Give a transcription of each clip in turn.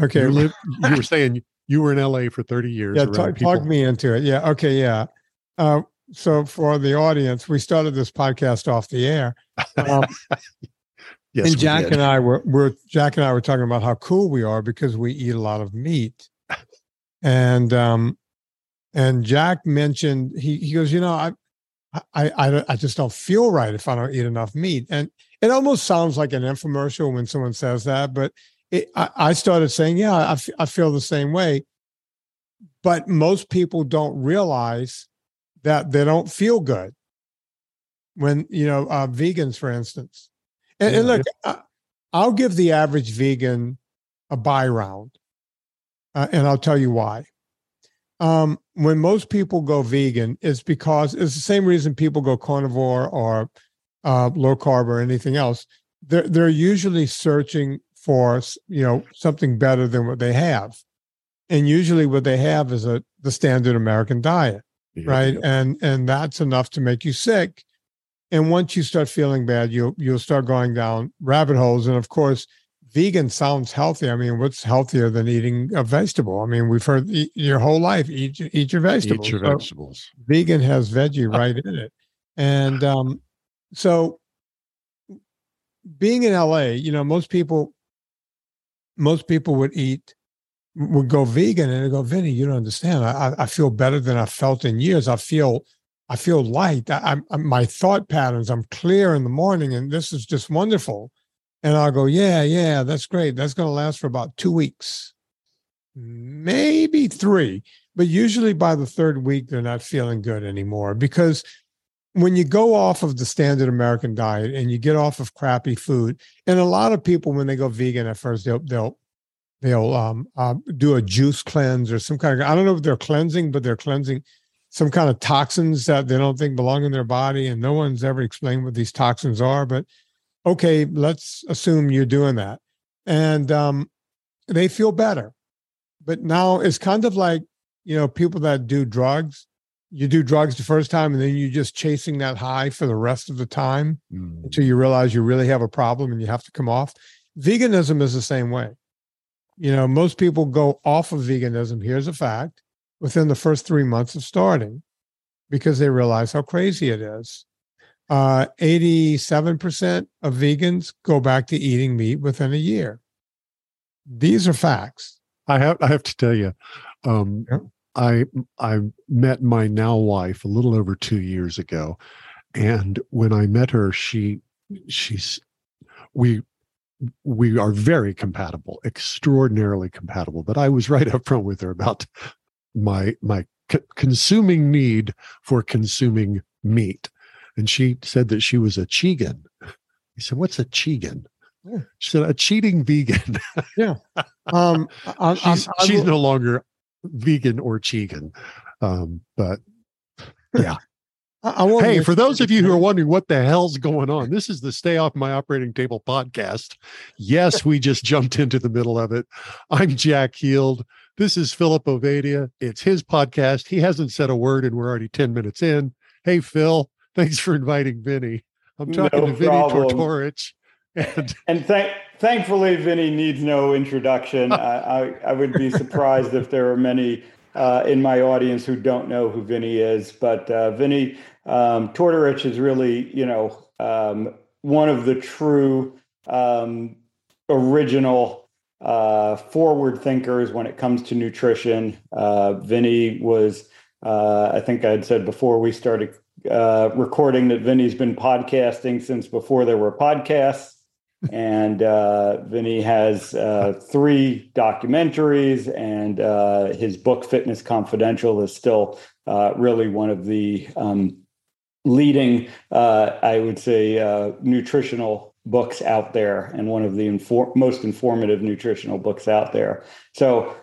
Okay. You, live, you were saying you were in LA for 30 years. Yeah, talk, talk me into it. Yeah. Okay. Yeah. Uh, so for the audience, we started this podcast off the air. Um, Yes, and Jack did. and I were, were Jack and I were talking about how cool we are because we eat a lot of meat. And um and Jack mentioned he he goes, you know, I I I, I just don't feel right if I don't eat enough meat. And it almost sounds like an infomercial when someone says that, but it, I, I started saying, yeah, I, f- I feel the same way. But most people don't realize that they don't feel good when you know uh, vegans, for instance. And, and Yeah, look, I, I'll give the average vegan a buy round, uh, and I'll tell you why. Um, when most people go vegan, it's because it's the same reason people go carnivore or uh, low carb or anything else. They're they're usually searching for you know something better than what they have, and usually what they have is a the standard American diet Yeah, right? Yeah. and and that's enough to make you sick. And once you start feeling bad you'll you'll start going down rabbit holes. And of course vegan sounds healthy. I mean what's healthier than eating a vegetable? I mean we've heard eat your whole life eat your- eat your vegetables. Eat your So vegetables. vegan has veggie right in it. And um so being in la you know most people most people would eat would go vegan and go vinny you don't understand. I, I- I feel better than i felt in years. I feel i feel light. I, I'm my thought patterns i'm clear in the morning and this is just wonderful. And i'll go yeah yeah that's great. That's going to last for about two weeks. Maybe three but usually by the third week they're not feeling good anymore because when you go off of the standard American diet and you get off of crappy food, and a lot of people when they go vegan at first they'll they'll they'll um, uh, do a juice cleanse or some kind of I don't know if they're cleansing, but they're cleansing some kind of toxins that they don't think belong in their body, and no one's ever explained what these toxins are. But okay, let's assume you're doing that, and um, they feel better. But now it's kind of like you know people that do drugs you do drugs the first time and then you're just chasing that high for the rest of the time Mm. until you realize you really have a problem and you have to come off. Veganism is the same way. You know, most people go off of veganism. Here's a fact within the first three months of starting because they realize how crazy it is. Uh, 87% of vegans go back to eating meat within a year. These are facts. I have I have to tell you, um, Yeah. I I met my now wife a little over two years ago, and when I met her, she she's we we are very compatible, extraordinarily compatible. But I was right up front with her about my my c- consuming need for consuming meat, and she said that she was a chegan. I said, "What's a chegan?" Yeah. She said, "A cheating vegan." Um, I, I- she's I she's no longer vegan or chegan. Um, but I- I hey, for those of you who are wondering what the hell's going on, this is the Stay Off My Operating Table podcast. Yes, we just jumped into the middle of it. I'm Jack Heald. This is Philip Ovadia. It's his podcast. He hasn't said a word, and we're already 10 minutes in. Hey, Phil, thanks for inviting Vinny. I'm talking No to Vinny problem. Tortorich. And And thank, thankfully, Vinny needs no introduction. I, I, I would be surprised if there are many uh, in my audience who don't know who Vinny is. But uh, Vinny um, Tortorich is really, you know, um, one of the true um, original uh, forward thinkers when it comes to nutrition. Uh, Vinny was, uh, I think I had said before we started uh, recording that Vinny's been podcasting since before there were podcasts. And uh, Vinny has uh, three documentaries, and uh, his book, Fitness Confidential, is still uh, really one of the um, leading, uh, I would say, uh, nutritional books out there and one of the infor- most informative nutritional books out there. So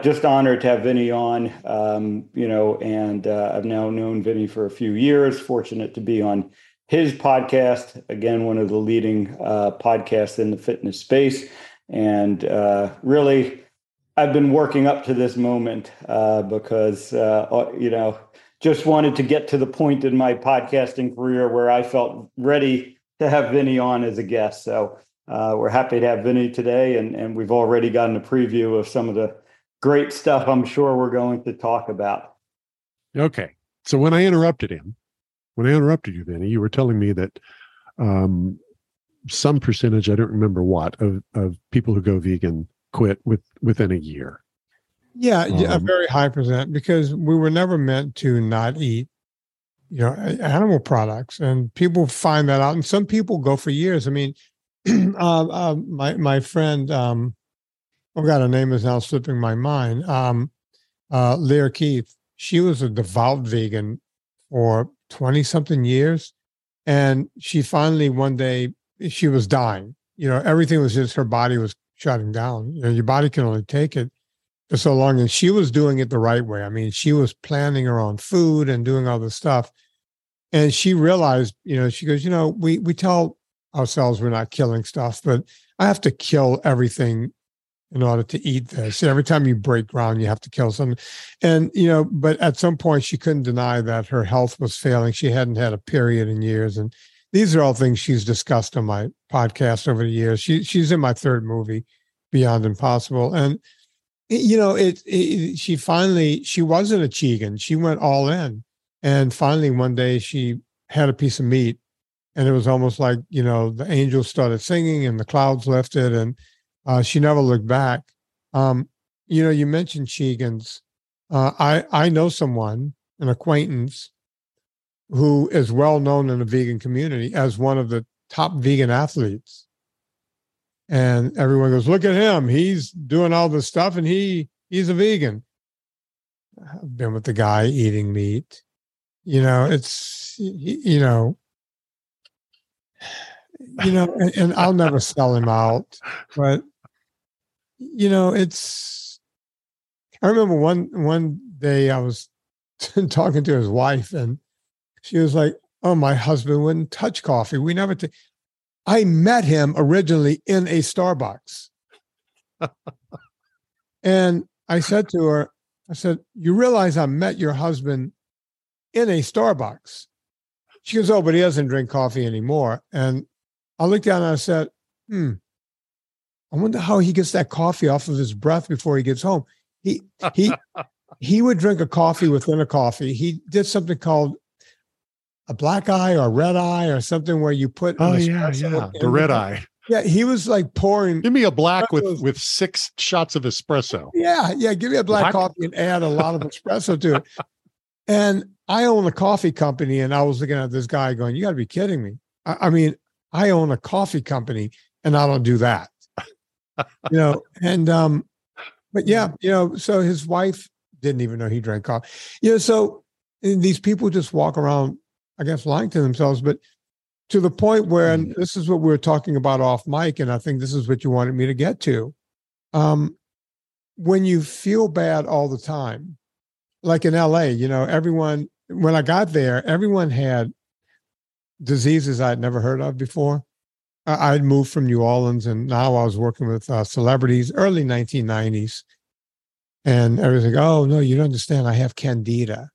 just honored to have Vinny on, um, you know, and I've now known Vinny for a few years, fortunate to be on his podcast, again, one of the leading uh, podcasts in the fitness space. And uh, really, I've been working up to this moment uh, because, uh, you know, just wanted to get to the point in my podcasting career where I felt ready to have Vinny on as a guest. So uh, we're happy to have Vinny today, and, and we've already gotten a preview of some of the great stuff I'm sure we're going to talk about. Okay. So when I interrupted him, when I interrupted you, Vinny, you were telling me that um, some percentage, I don't remember what, of, of people who go vegan quit with within a year. Yeah, um, a very high percent because we were never meant to not eat you know animal products and people find that out and some people go for years i mean uh, uh, my my friend um oh god her name is now slipping my mind um uh Lierre Keith she was a devout vegan for 20 something years and she finally one day she was dying you know everything was just her body was shutting down you know your body can only take it for so long. And she was doing it the right way. I mean, she was planning her own food and doing all this stuff. And she realized, you know, she goes, you know, we we tell ourselves we're not killing stuff, but I have to kill everything in order to eat this. Every time you break ground, you have to kill something. And, you know, but at some point she couldn't deny that her health was failing. She hadn't had a period in years. And these are all things she's discussed on my podcast over the years. She she's in my third movie, Beyond Impossible. And you know, it, it, she finally she wasn't a Chegan. She went all in, and finally one day she had a piece of meat, and it was almost like you know the angels started singing and the clouds lifted, and uh, she never looked back. Um, you know, you mentioned Chegans. Uh, I I know someone, an acquaintance, who is well known in the vegan community as one of the top vegan athletes and everyone goes, "Look at him! He's doing all this stuff, and he he's a vegan." I've been with the guy eating meat. You know, it's you know, you know, and, and I'll never sell him out, but you know, it's. I remember one one day I was talking to his wife, and she was like, "Oh, my husband wouldn't touch coffee. We never take." I met him originally in a Starbucks. and I said to her, I said, You realize I met your husband in a Starbucks. She goes, Oh, but he doesn't drink coffee anymore. And I looked down and I said, Hmm, I wonder how he gets that coffee off of his breath before he gets home. He he he would drink a coffee within a coffee. He did something called a black eye or a red eye or something where you put oh yeah yeah the red eye yeah he was like pouring give me a black with with six shots of espresso yeah yeah give me a black, black? coffee and add a lot of espresso to it and i own a coffee company and i was looking at this guy going you got to be kidding me I, I mean i own a coffee company and i don't do that you know and um but yeah you know so his wife didn't even know he drank coffee you know so these people just walk around I guess, lying to themselves, but to the point where, and this is what we are talking about off mic, and I think this is what you wanted me to get to. Um, when you feel bad all the time, like in LA, you know, everyone, when I got there, everyone had diseases I'd never heard of before. I'd moved from New Orleans and now I was working with uh, celebrities, early 1990s. And everything, oh, no, you don't understand. I have candida.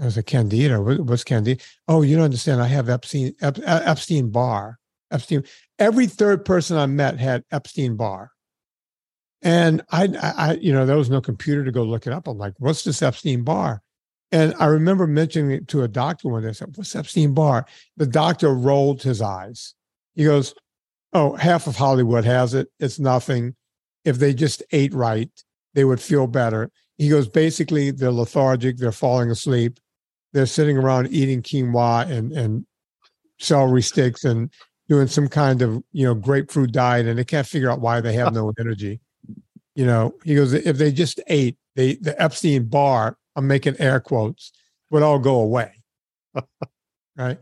I was a candida. What's candida? Oh, you don't understand. I have Epstein Ep, Epstein Barr. Epstein. Every third person I met had Epstein Barr, and I, I, you know, there was no computer to go look it up. I'm like, what's this Epstein Barr? And I remember mentioning it to a doctor one day. I said, "What's Epstein Barr?" The doctor rolled his eyes. He goes, "Oh, half of Hollywood has it. It's nothing. If they just ate right, they would feel better." He goes, basically, they're lethargic, they're falling asleep, they're sitting around eating quinoa and and celery sticks and doing some kind of you know grapefruit diet, and they can't figure out why they have no energy. You know, he goes if they just ate, they the Epstein bar I'm making air quotes would all go away, right?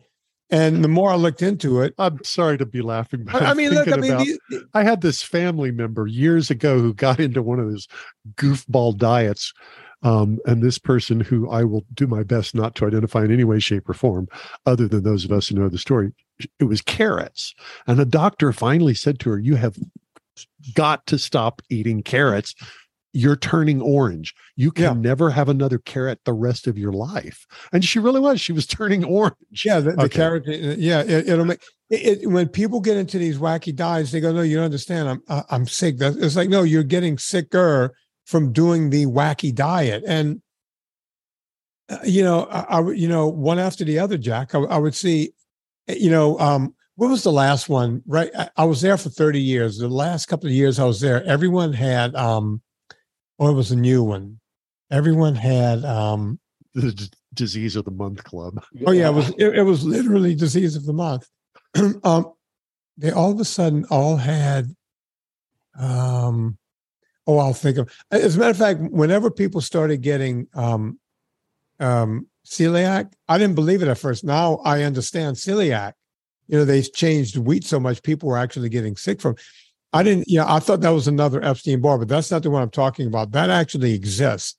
And the more I looked into it, I'm sorry to be laughing, but I, I mean, look, I mean, about- these- I had this family member years ago who got into one of those goofball diets. Um, and this person, who I will do my best not to identify in any way, shape, or form, other than those of us who know the story, it was carrots. And a doctor finally said to her, You have got to stop eating carrots. You're turning orange. You can Yeah. never have another carrot the rest of your life. And she really was. She was turning orange. yeah, the, the Okay. carrot, uh, yeah, it, it'll make it, it, when people get into these wacky diets, they go, "No, you don't understand. I'm I- I'm sick." It's like, no, you're getting sicker from doing the wacky diet, and uh, you know, I, I you know, one after the other, Jack. I, I would see, uh, you know, um, what was the last one? Right, I, I was there for thirty years. The last couple of years I was there, everyone had, um, oh, it was a new one. Everyone had, um, The d- disease of the month club. Oh yeah, it was it, it was literally disease of the month. um, they all of a sudden all had. Um, oh, I'll think of. As a matter of fact, whenever people started getting um, um, celiac, I didn't believe it at first. Now I understand celiac. You know, they changed wheat so much, people were actually getting sick from. I didn't. Yeah, I thought that was another Epstein Barr, but that's not the one I'm talking about. That actually exists.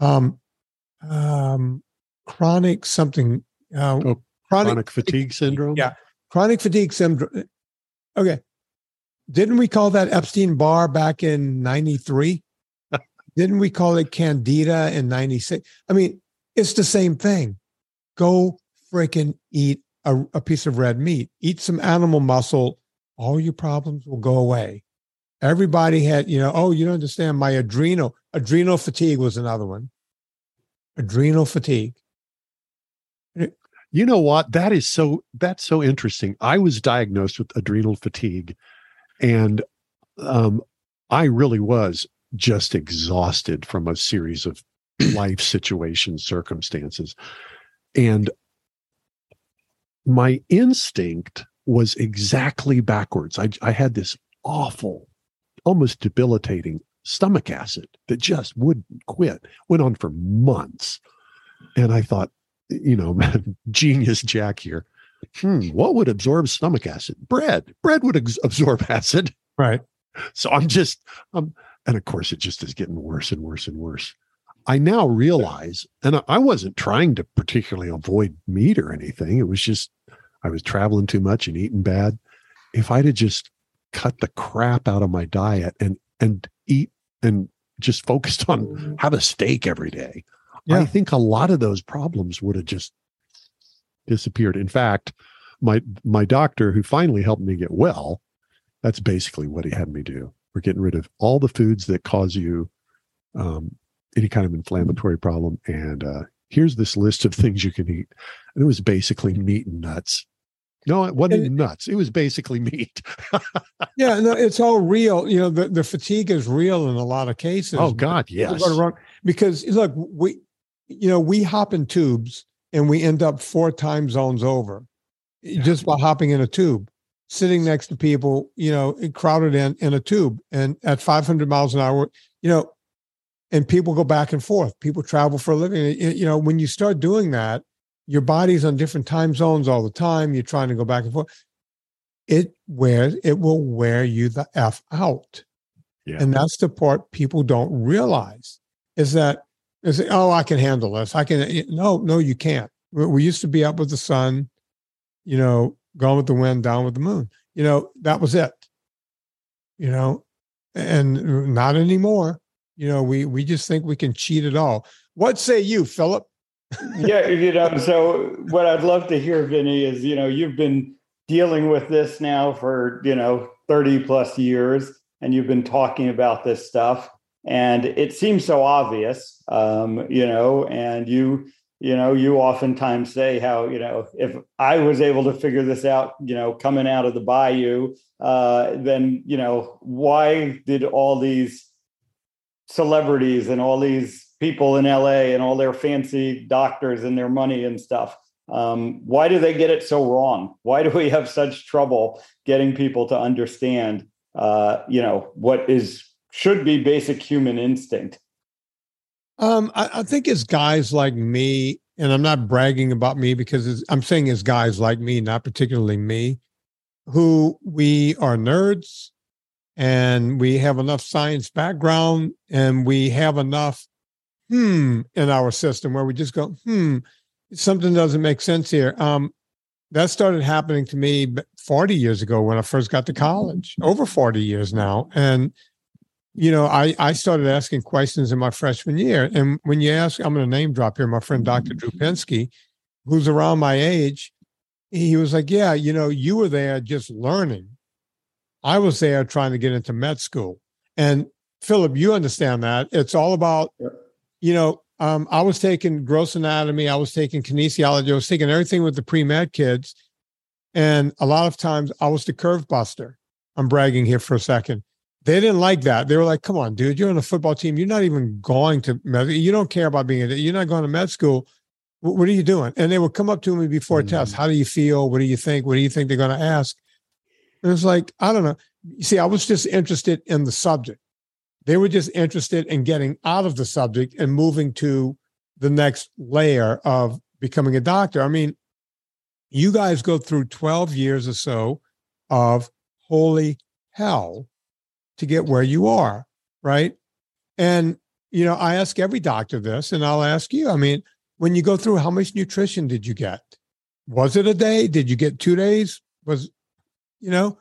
Um, um, chronic something. Uh, Oh, chronic, Chronic fatigue syndrome. Yeah. chronic fatigue syndrome. Okay, didn't we call that Epstein Barr back in '93? didn't we call it Candida in '96? I mean, it's the same thing. Go freaking eat a, a piece of red meat. Eat some animal muscle. All your problems will go away. Everybody had, you know, oh, you don't understand. My adrenal adrenal fatigue was another one. Adrenal fatigue. You know what? That is so that's so interesting. I was diagnosed with adrenal fatigue and um I really was just exhausted from a series of life situations, circumstances. And my instinct was exactly backwards. I, I had this awful, almost debilitating stomach acid that just wouldn't quit, went on for months. And I thought, you know, genius Jack here. Hmm, what would absorb stomach acid? Bread. Bread would ex- absorb acid. Right. So I'm just, um, and of course, it just is getting worse and worse and worse. I now realize, and I- I wasn't trying to particularly avoid meat or anything. It was just I was traveling too much and eating bad. If I'd have just cut the crap out of my diet and and eat and just focused on have a steak every day, I think a lot of those problems would have just disappeared. In fact, my my doctor who finally helped me get well, that's basically what he had me do. We're getting rid of all the foods that cause you um, any kind of inflammatory problem, and uh, here's this list of things you can eat. And it was basically meat and nuts. No, it wasn't And- nuts. It was basically meat. Yeah, no, it's all real. You know, the, the fatigue is real in a lot of cases. oh God, yes. go to wrong- because look, we, you know, we hop in tubes and we end up four time zones over eh, just by hopping in a tube, sitting next to people, you know, eh, crowded in in a tube and at 500 miles an hour, you know, and people go back and forth. People travel for a living. You you know, when you start doing that, your body's on different time zones all the time. You're trying to go back and forth. It wears, it will wear you the F out. Yeah. And that's the part people don't realize is that is it, oh I can handle this. I can eh, no no you can't. We, we used to be up with the sun, you know, gone with the wind, down with the moon. You know that was it. You know, and not anymore. You know we we just think we can cheat it all. What say you, Philip? Yeah, you know, so what I'd love to hear, Vinny, is you know, you've been dealing with this now for, you know, 30 plus years, and you've been talking about this stuff. And it seems so obvious, um, you know, and you, you know, you oftentimes say how, you know, if I was able to figure this out, you know, coming out of the bayou, uh, then, you know, why did all these celebrities and all these people in LA and all their fancy doctors and their money and stuff. Um, why do they get it so wrong? Why do we have such trouble getting people to understand, uh, you know, what is should be basic human instinct? Um, I, I think it's guys like me and I'm not bragging about me because I'm saying as guys like me, not particularly me, who we are nerds and we have enough science background and we have enough hmm in our system where we just go, hmm, something doesn't make sense here. Um, that started happening to me 40 years ago when I first got to college, over 40 years now. And, you know, I, I started asking questions in my freshman year. And when you ask, I'm going to name drop here, my friend Dr. Drew Pinsky, who's around my age, he was like, Yeah, you know, you were there just learning. I was there trying to get into med school. And Philip, you understand that. It's all about, you know, um, I was taking gross anatomy, I was taking kinesiology, I was taking everything with the pre med kids. And a lot of times I was the curve buster. I'm bragging here for a second. They didn't like that. They were like, come on, dude, you're on a football team. You're not even going to med. You don't care about being a, you're not going to med school. What are you doing? And they would come up to me before a mm-hmm. test. How do you feel? What do you think? What do you think they're going to ask? And it's like, I don't know. You see, I was just interested in the subject. They were just interested in getting out of the subject and moving to the next layer of becoming a doctor. I mean, you guys go through 12 years or so of holy hell to get where you are, right? And, you know, I ask every doctor this, and I'll ask you, I mean, when you go through, how much nutrition did you get? Was it a day? Did you get two days? Was, you know?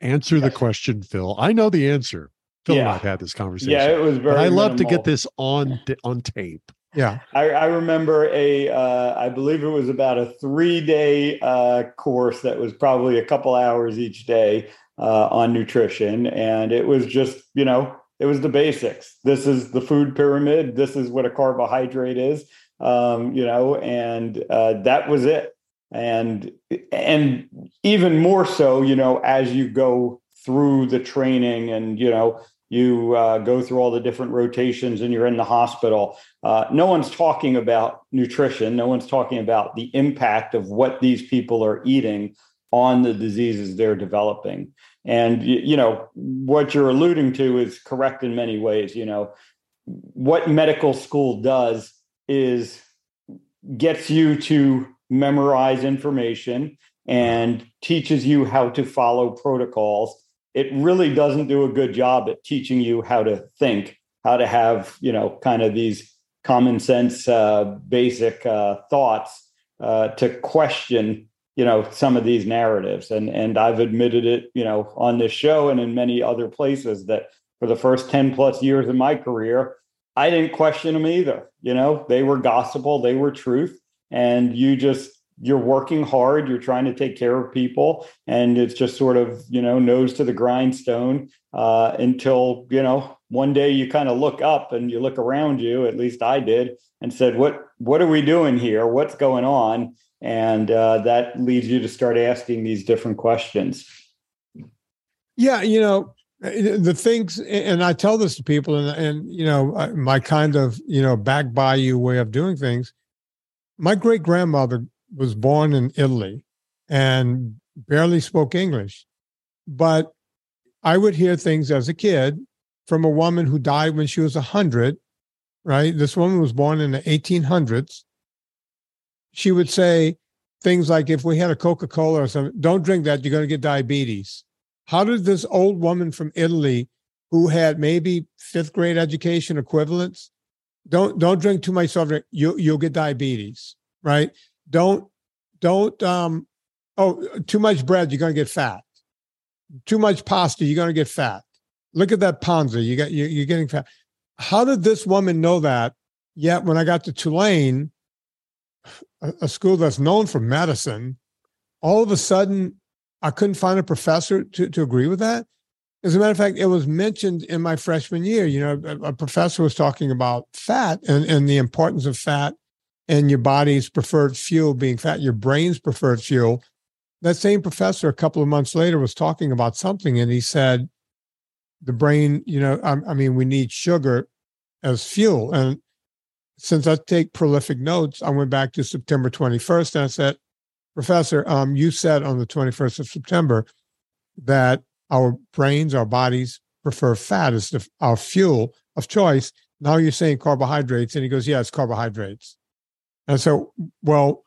Answer the question, Phil. I know the answer. Phil yeah. and I've had this conversation. Yeah, it was very. I love to get this on on tape. Yeah, I, I remember a. Uh, I believe it was about a three day uh, course that was probably a couple hours each day uh, on nutrition, and it was just you know it was the basics. This is the food pyramid. This is what a carbohydrate is. Um, you know, and uh, that was it. And and even more so, you know, as you go through the training and you know you uh, go through all the different rotations and you're in the hospital. Uh, no one's talking about nutrition. No one's talking about the impact of what these people are eating on the diseases they're developing. And you know what you're alluding to is correct in many ways. You know what medical school does is gets you to memorize information and teaches you how to follow protocols it really doesn't do a good job at teaching you how to think, how to have, you know, kind of these common sense, uh, basic uh, thoughts uh, to question, you know, some of these narratives. And and I've admitted it, you know, on this show and in many other places that for the first 10 plus years of my career, I didn't question them either. You know, they were gospel, they were truth. And you just you're working hard you're trying to take care of people and it's just sort of you know nose to the grindstone uh, until you know one day you kind of look up and you look around you at least i did and said what what are we doing here? What's going on? And uh, that leads you to start asking these different questions. Yeah you know the things and i tell this to people and and you know my kind of you know back bayou way of doing things my great grandmother was born in Italy and barely spoke English. But I would hear things as a kid from a woman who died when she was 100, right? This woman was born in the 1800s. She would say things like, if we had a Coca Cola or something, don't drink that, you're going to get diabetes. How did this old woman from Italy, who had maybe fifth grade education equivalents, don't don't drink too much soft drink, you, you'll get diabetes, right? Don't don't um oh too much bread, you're gonna get fat. Too much pasta, you're gonna get fat. Look at that panza, you got you, you're getting fat. How did this woman know that? Yet when I got to Tulane, a, a school that's known for medicine, all of a sudden I couldn't find a professor to, to agree with that. As a matter of fact, it was mentioned in my freshman year. You know, a, a professor was talking about fat and, and the importance of fat and your body's preferred fuel being fat, your brain's preferred fuel. That same professor, a couple of months later, was talking about something, and he said, "The brain, you know, I, I mean, we need sugar as fuel." And since I take prolific notes, I went back to September 21st, and I said, "Professor, um, you said on the 21st of September that our brains, our bodies prefer fat as the, our fuel of choice. Now you're saying carbohydrates," and he goes, "Yeah, it's carbohydrates." And so, well,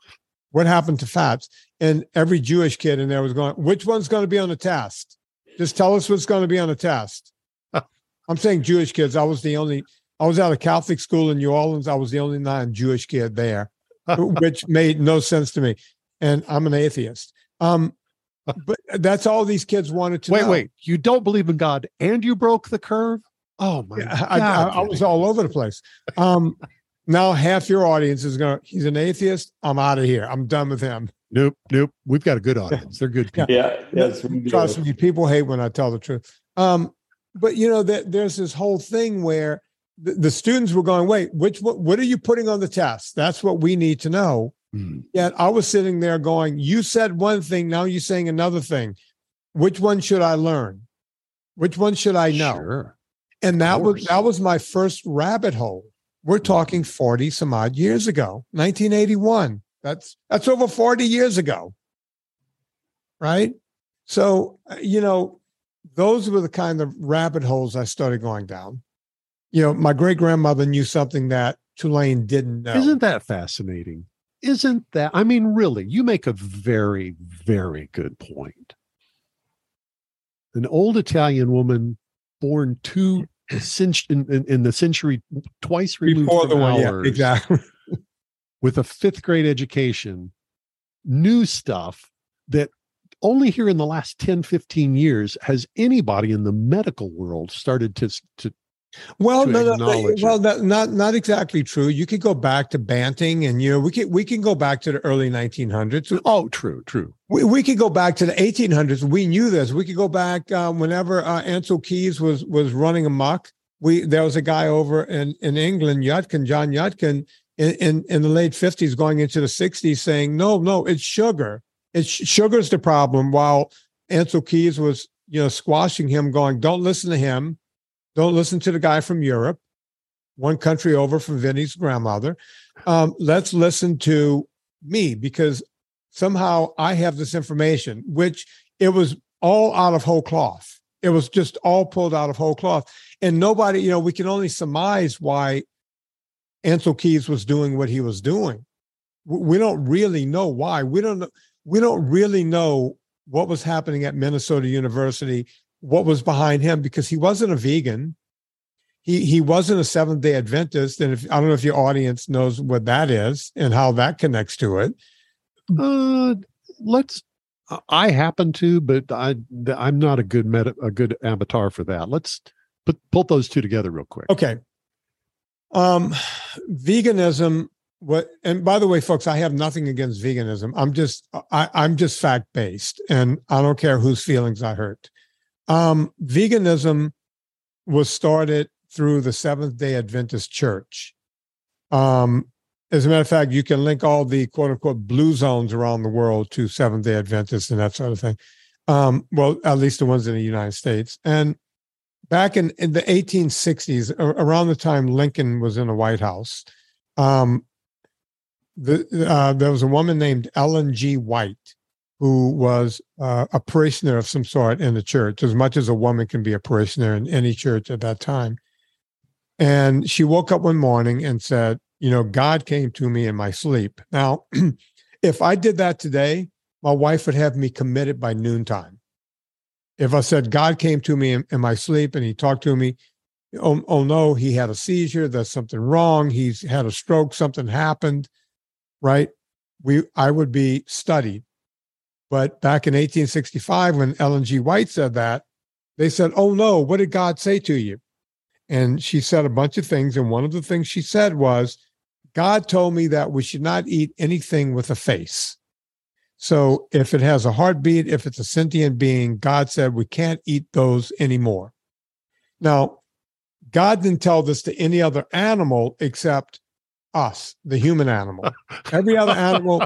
what happened to fats? And every Jewish kid in there was going, which one's going to be on the test? Just tell us what's going to be on the test. I'm saying Jewish kids. I was the only, I was at a Catholic school in New Orleans. I was the only non Jewish kid there, which made no sense to me. And I'm an atheist. Um, but that's all these kids wanted to wait, know. wait. You don't believe in God and you broke the curve? Oh my Yeah, God. I, I, I was all over the place. Um, now half your audience is going. to He's an atheist. I'm out of here. I'm done with him. Nope, nope. We've got a good audience. They're good people. Yeah, yes, we do. Trust me, people hate when I tell the truth. Um, but you know that there's this whole thing where the, the students were going, "Wait, which what, what are you putting on the test? That's what we need to know." Hmm. Yet I was sitting there going, "You said one thing, now you're saying another thing. Which one should I learn? Which one should I know?" Sure. And that was that was my first rabbit hole. We're talking 40 some odd years ago, 1981. That's that's over 40 years ago. Right? So, uh, you know, those were the kind of rabbit holes I started going down. You know, my great grandmother knew something that Tulane didn't know. Isn't that fascinating? Isn't that? I mean, really, you make a very, very good point. An old Italian woman born two in, in, in the century twice removed before from the one? Yeah, exactly. with a fifth grade education new stuff that only here in the last 10 15 years has anybody in the medical world started to to Well, no, no, well, not not exactly true. You could go back to Banting, and you know, we can we can go back to the early 1900s. oh true true We, we could go back to the 1800s. We knew this. We could go back um, whenever uh, Ancel Keys was was running amok. We there was a guy over in in England, Yudkin, John Yudkin, in, in in the late 50s, going into the 60s, saying, "No, no, it's sugar. It's sugar's the problem." While Ancel Keys was, you know, squashing him, going, "Don't listen to him. Don't listen to the guy from Europe, one country over from Vinny's grandmother. Um, let's listen to me because somehow I have this information, which it was all out of whole cloth. It was just all pulled out of whole cloth. And nobody, you know, we can only surmise why Ancel Keys was doing what he was doing. We don't really know why. We don't know, we don't really know what was happening at Minnesota University, what was behind him, because he wasn't a vegan. He he wasn't a Seventh Day Adventist, and if I don't know if your audience knows what that is and how that connects to it. Uh, let's. I happen to, but I I'm not a good meta, a good avatar for that. Let's put put those two together real quick. Okay. Um, veganism. What? And by the way, folks, I have nothing against veganism. I'm just I, I'm just fact based, and I don't care whose feelings I hurt. Um, veganism was started through the Seventh Day Adventist Church. Um, as a matter of fact, you can link all the quote unquote blue zones around the world to Seventh day Adventists and that sort of thing. Um, well, at least the ones in the United States. And back in, in the 1860s, a- around the time Lincoln was in the White House, um, the, uh, there was a woman named Ellen G. White who was uh, a parishioner of some sort in the church, as much as a woman can be a parishioner in any church at that time. And she woke up one morning and said, You know, God came to me in my sleep. Now, if I did that today, my wife would have me committed by noontime. If I said, God came to me in, in my sleep and he talked to me, oh, oh no, he had a seizure, there's something wrong, he's had a stroke, something happened, right? We I would be studied. But back in 1865, when Ellen G. White said that, they said, Oh no, what did God say to you? And she said a bunch of things. And one of the things she said was, God told me that we should not eat anything with a face. So if it has a heartbeat, if it's a sentient being, God said we can't eat those anymore. Now, God didn't tell this to any other animal except us, the human animal. Every other animal,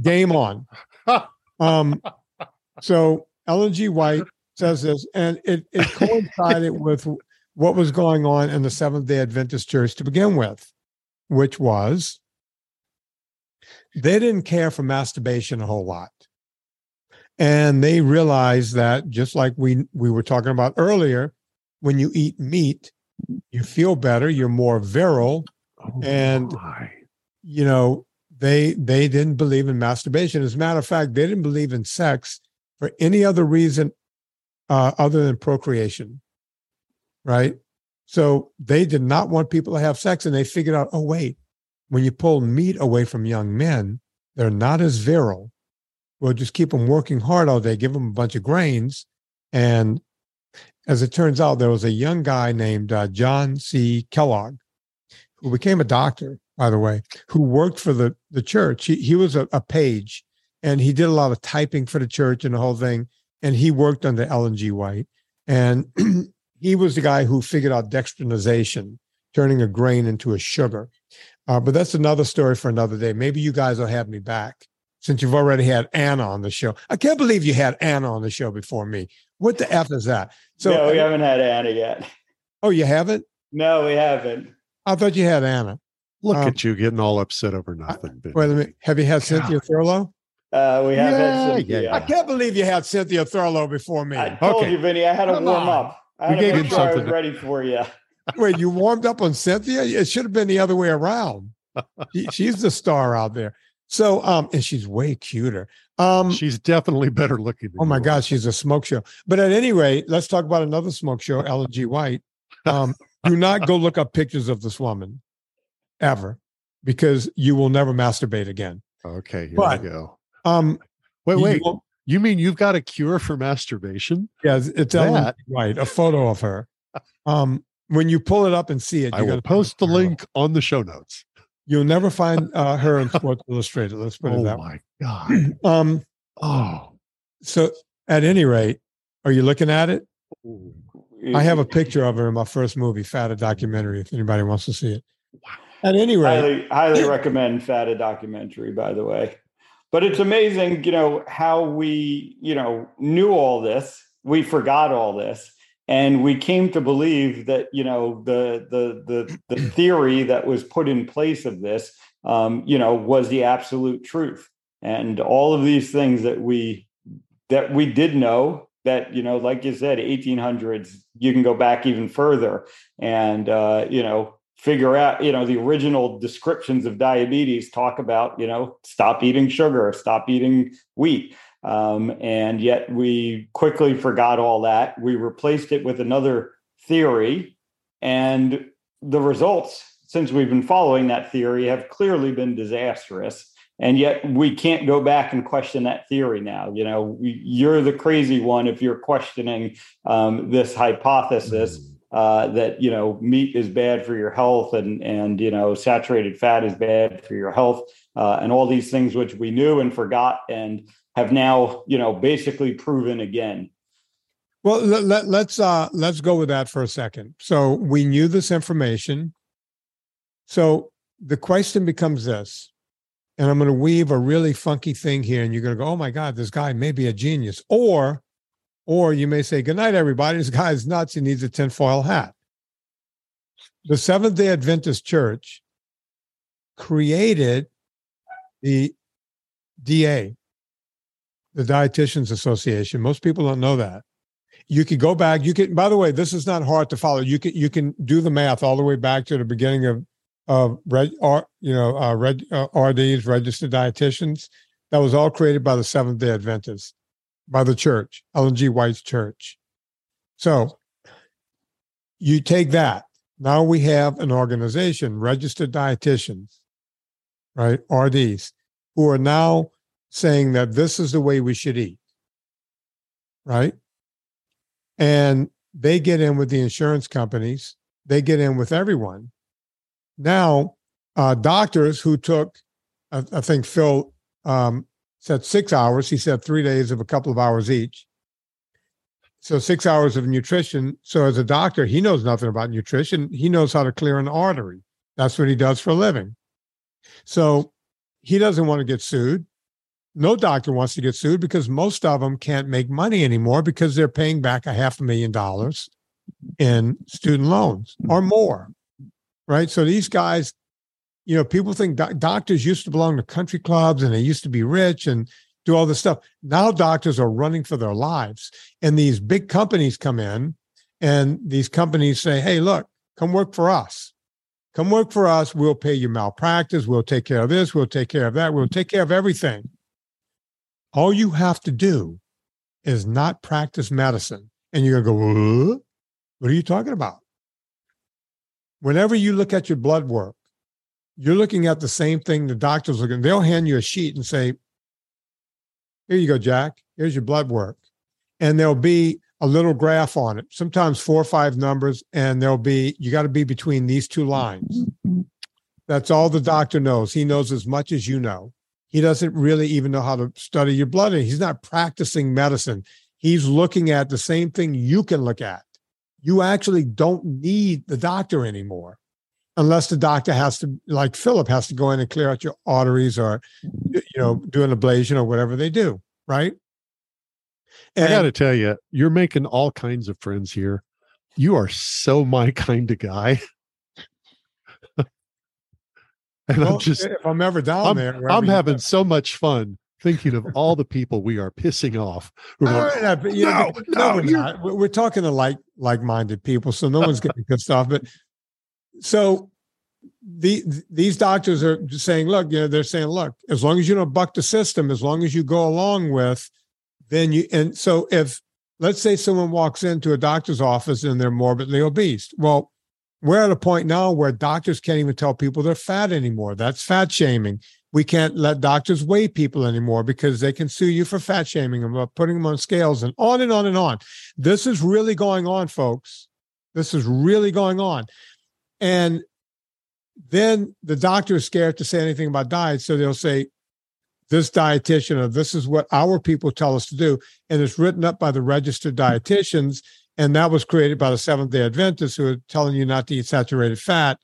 game on. Um, so Ellen G. White says this, and it, it coincided with what was going on in the Seventh day Adventist church to begin with, which was they didn't care for masturbation a whole lot. And they realized that just like we we were talking about earlier, when you eat meat, you feel better, you're more virile, Oh, And- my. you know, they they didn't believe in masturbation. As a matter of fact, they didn't believe in sex for any other reason uh, other than procreation. Right. So they did not want people to have sex, and they figured out, oh wait, when you pull meat away from young men, they're not as virile. We'll just keep them working hard all day, give them a bunch of grains, and as it turns out, there was a young guy named uh, John C. Kellogg who became a doctor by the way, who worked for the the church. He he was a, a page, and he did a lot of typing for the church and the whole thing. And he worked under Ellen G. White, and he was the guy who figured out dextrinization, turning a grain into a sugar. Uh, but that's another story for another day. Maybe you guys will have me back since you've already had Anna on the show. I can't believe you had Anna on the show before me. What the f is that? So no, we haven't had Anna yet. Oh, you haven't? No, we haven't. I thought you had Anna. Look um, at you getting all upset over nothing. I, wait a minute. Have you had God. Cynthia Thurlow? Uh, we have yeah, had Cynthia. Yeah, I can't believe you had Cynthia Thurlow before me. I told okay. you, Vinny. I had to Come warm on. up. I had gave him something. I was ready for you. Wait, you warmed up on Cynthia? It should have been the other way around. she, she's the star out there. So, um, and she's way cuter. Um, she's definitely better looking. oh my God, she's a smoke show. But at any rate, let's talk about another smoke show, Ellen G. White. Um, do not go look up pictures of this woman ever because you will never masturbate again. Okay, here but, we go. Um, wait, wait. You, you, mean you've got a cure for masturbation? Yeah, it's Ellen White, a photo of her. Um, when you pull it up and see it, I will post the link on the show notes. You'll never find uh, her in Sports Illustrated. Let's put oh it that way. Oh my god. um, oh, so at any rate, are you looking at it? I have a picture of her in my first movie, Fat a documentary. If anybody wants to see it. Wow. At any rate, highly, highly recommend Fat a documentary, by the way. But it's amazing, you know, how we, you know, knew all this, we forgot all this, and we came to believe that, you know, the the the the theory that was put in place of this, um, you know, was the absolute truth. And all of these things that we that we did know that you know like you said 1800s you can go back even further and uh, you know figure out, you know, the original descriptions of diabetes talk about, you know, stop eating sugar, stop eating wheat. Um, and yet we quickly forgot all that. We replaced it with another theory. And the results, since we've been following that theory, have clearly been disastrous. And yet we can't go back and question that theory now. You know, you're the crazy one if you're questioning um, this hypothesis. Uh, that you know meat is bad for your health and and you know saturated fat is bad for your health uh, and all these things which we knew and forgot and have now you know basically proven again. Well let, let, let's uh let's go with that for a second. So we knew this information. So the question becomes this and i'm going to weave a really funky thing here and you're going to go oh my god this guy may be a genius or or you may say, Good night, everybody. This guy is nuts. He needs a tinfoil hat. The Seventh day Adventist Church created the DA, the Dietitians Association. Most people don't know that. You could go back. You can, by the way, this is not hard to follow. You can you can do the math all the way back to the beginning of of red, or, you know, uh, red, uh, RDs, registered dietitians. That was all created by the Seventh Day Adventists by the church, Ellen G. White's church. So you take that. Now we have an organization, registered dietitians, right? RDs, who are now saying that this is the way we should eat, right? And they get in with the insurance companies, they get in with everyone. Now, uh, doctors who took, I, I think Phil um, said six hours. He said three days of a couple of hours each. So six hours of nutrition. So as a doctor, he knows nothing about nutrition. He knows how to clear an artery. That's what he does for a living. So he doesn't want to get sued. No doctor wants to get sued because most of them can't make money anymore because they're paying back a half a million dollars in student loans or more. Right. So these guys you know, people think do- doctors used to belong to country clubs and they used to be rich and do all this stuff. Now doctors are running for their lives. And these big companies come in and these companies say, hey, look, come work for us. come work for us. We'll pay you malpractice. We'll take care of this. We'll take care of that. We'll take care of everything. All you have to do is not practice medicine. And you're going to go, what are you talking about? Whenever you look at your blood work, you're looking at the same thing the doctor's looking. They'll hand you a sheet and say, here you go, Jack. Here's your blood work. And there'll be a little graph on it, sometimes four or five numbers, and there'll be, you got to be between these two lines. That's all the doctor knows. He knows as much as you know. He doesn't really even know how to study your blood. He's not practicing medicine. He's looking at the same thing you can look at. You actually don't need the doctor anymore unless the doctor has to, like Philip, has to go in and clear out your arteries or, you know, do an ablation or whatever they do, right? And, I got to tell you, you're making all kinds of friends here. You are so my kind of guy. and well, I'm just, if I'm ever down I'm, there, I'm having so much fun thinking of all the people we are pissing off. Like, right, but, know, no, no, we're. We're talking to like like-minded people, so no one's getting pissed off. But so the these doctors are saying, look, you know, they're saying, look, as long as you don't buck the system, as long as you go along with, then you and so if let's say someone walks into a doctor's office and they're morbidly obese, well, we're at a point now where doctors can't even tell people they're fat anymore. That's fat shaming. We can't let doctors weigh people anymore because they can sue you for fat shaming and putting them on scales and on and on and on. This is really going on, folks. This is really going on. And then the doctor is scared to say anything about diet. So they'll say, this dietitian or this is what our people tell us to do. And it's written up by the registered dietitians. And that was created by the Seventh day Adventists who are telling you not to eat saturated fat.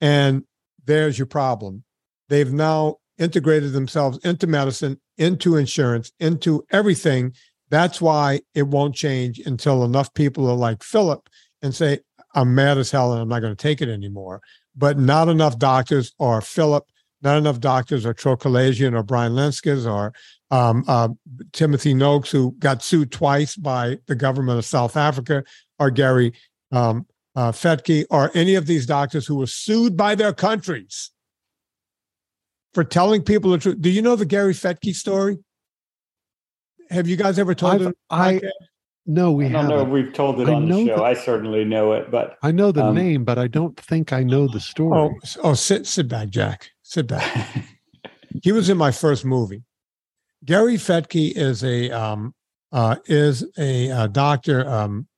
And there's your problem. They've now integrated themselves into medicine, into insurance, into everything. That's why it won't change until enough people are like Philip and say, I'm mad as hell and I'm not going to take it anymore. But not enough doctors or Philip, not enough doctors or Troy or Brian Lenzkes or um, uh, Timothy Noakes, who got sued twice by the government of South Africa, or Gary um, uh, Fettke, or any of these doctors who were sued by their countries for telling people the truth. Do you know the Gary Fettke story? Have you guys ever told it? I no, we I don't haven't. know if we've told it I on the show. The, I certainly know it, but I know the um, name, but I don't think I know the story. Oh, oh, sit sit back, Jack. Sit back. he was in my first movie. Gary Fettke is a um, uh, is a, uh, doctor, um,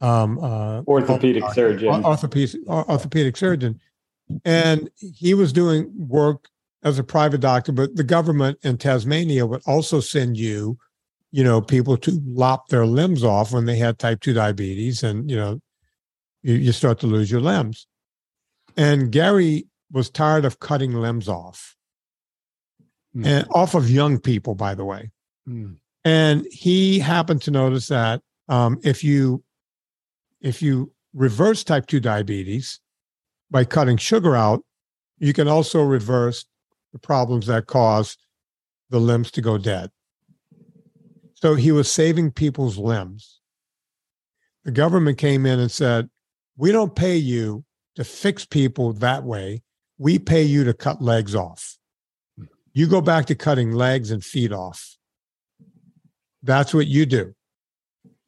um, uh, orthopedic uh, surgeon, orthopedic orthopedic surgeon, and he was doing work as a private doctor. But the government in Tasmania would also send you you know, people to lop their limbs off when they had type 2 diabetes and, you know, you, you start to lose your limbs. And Gary was tired of cutting limbs off mm. and off of young people, by the way. Mm. And he happened to notice that um, if you if you reverse type 2 diabetes by cutting sugar out, you can also reverse the problems that cause the limbs to go dead. So he was saving people's limbs. The government came in and said, We don't pay you to fix people that way. We pay you to cut legs off. You go back to cutting legs and feet off. That's what you do.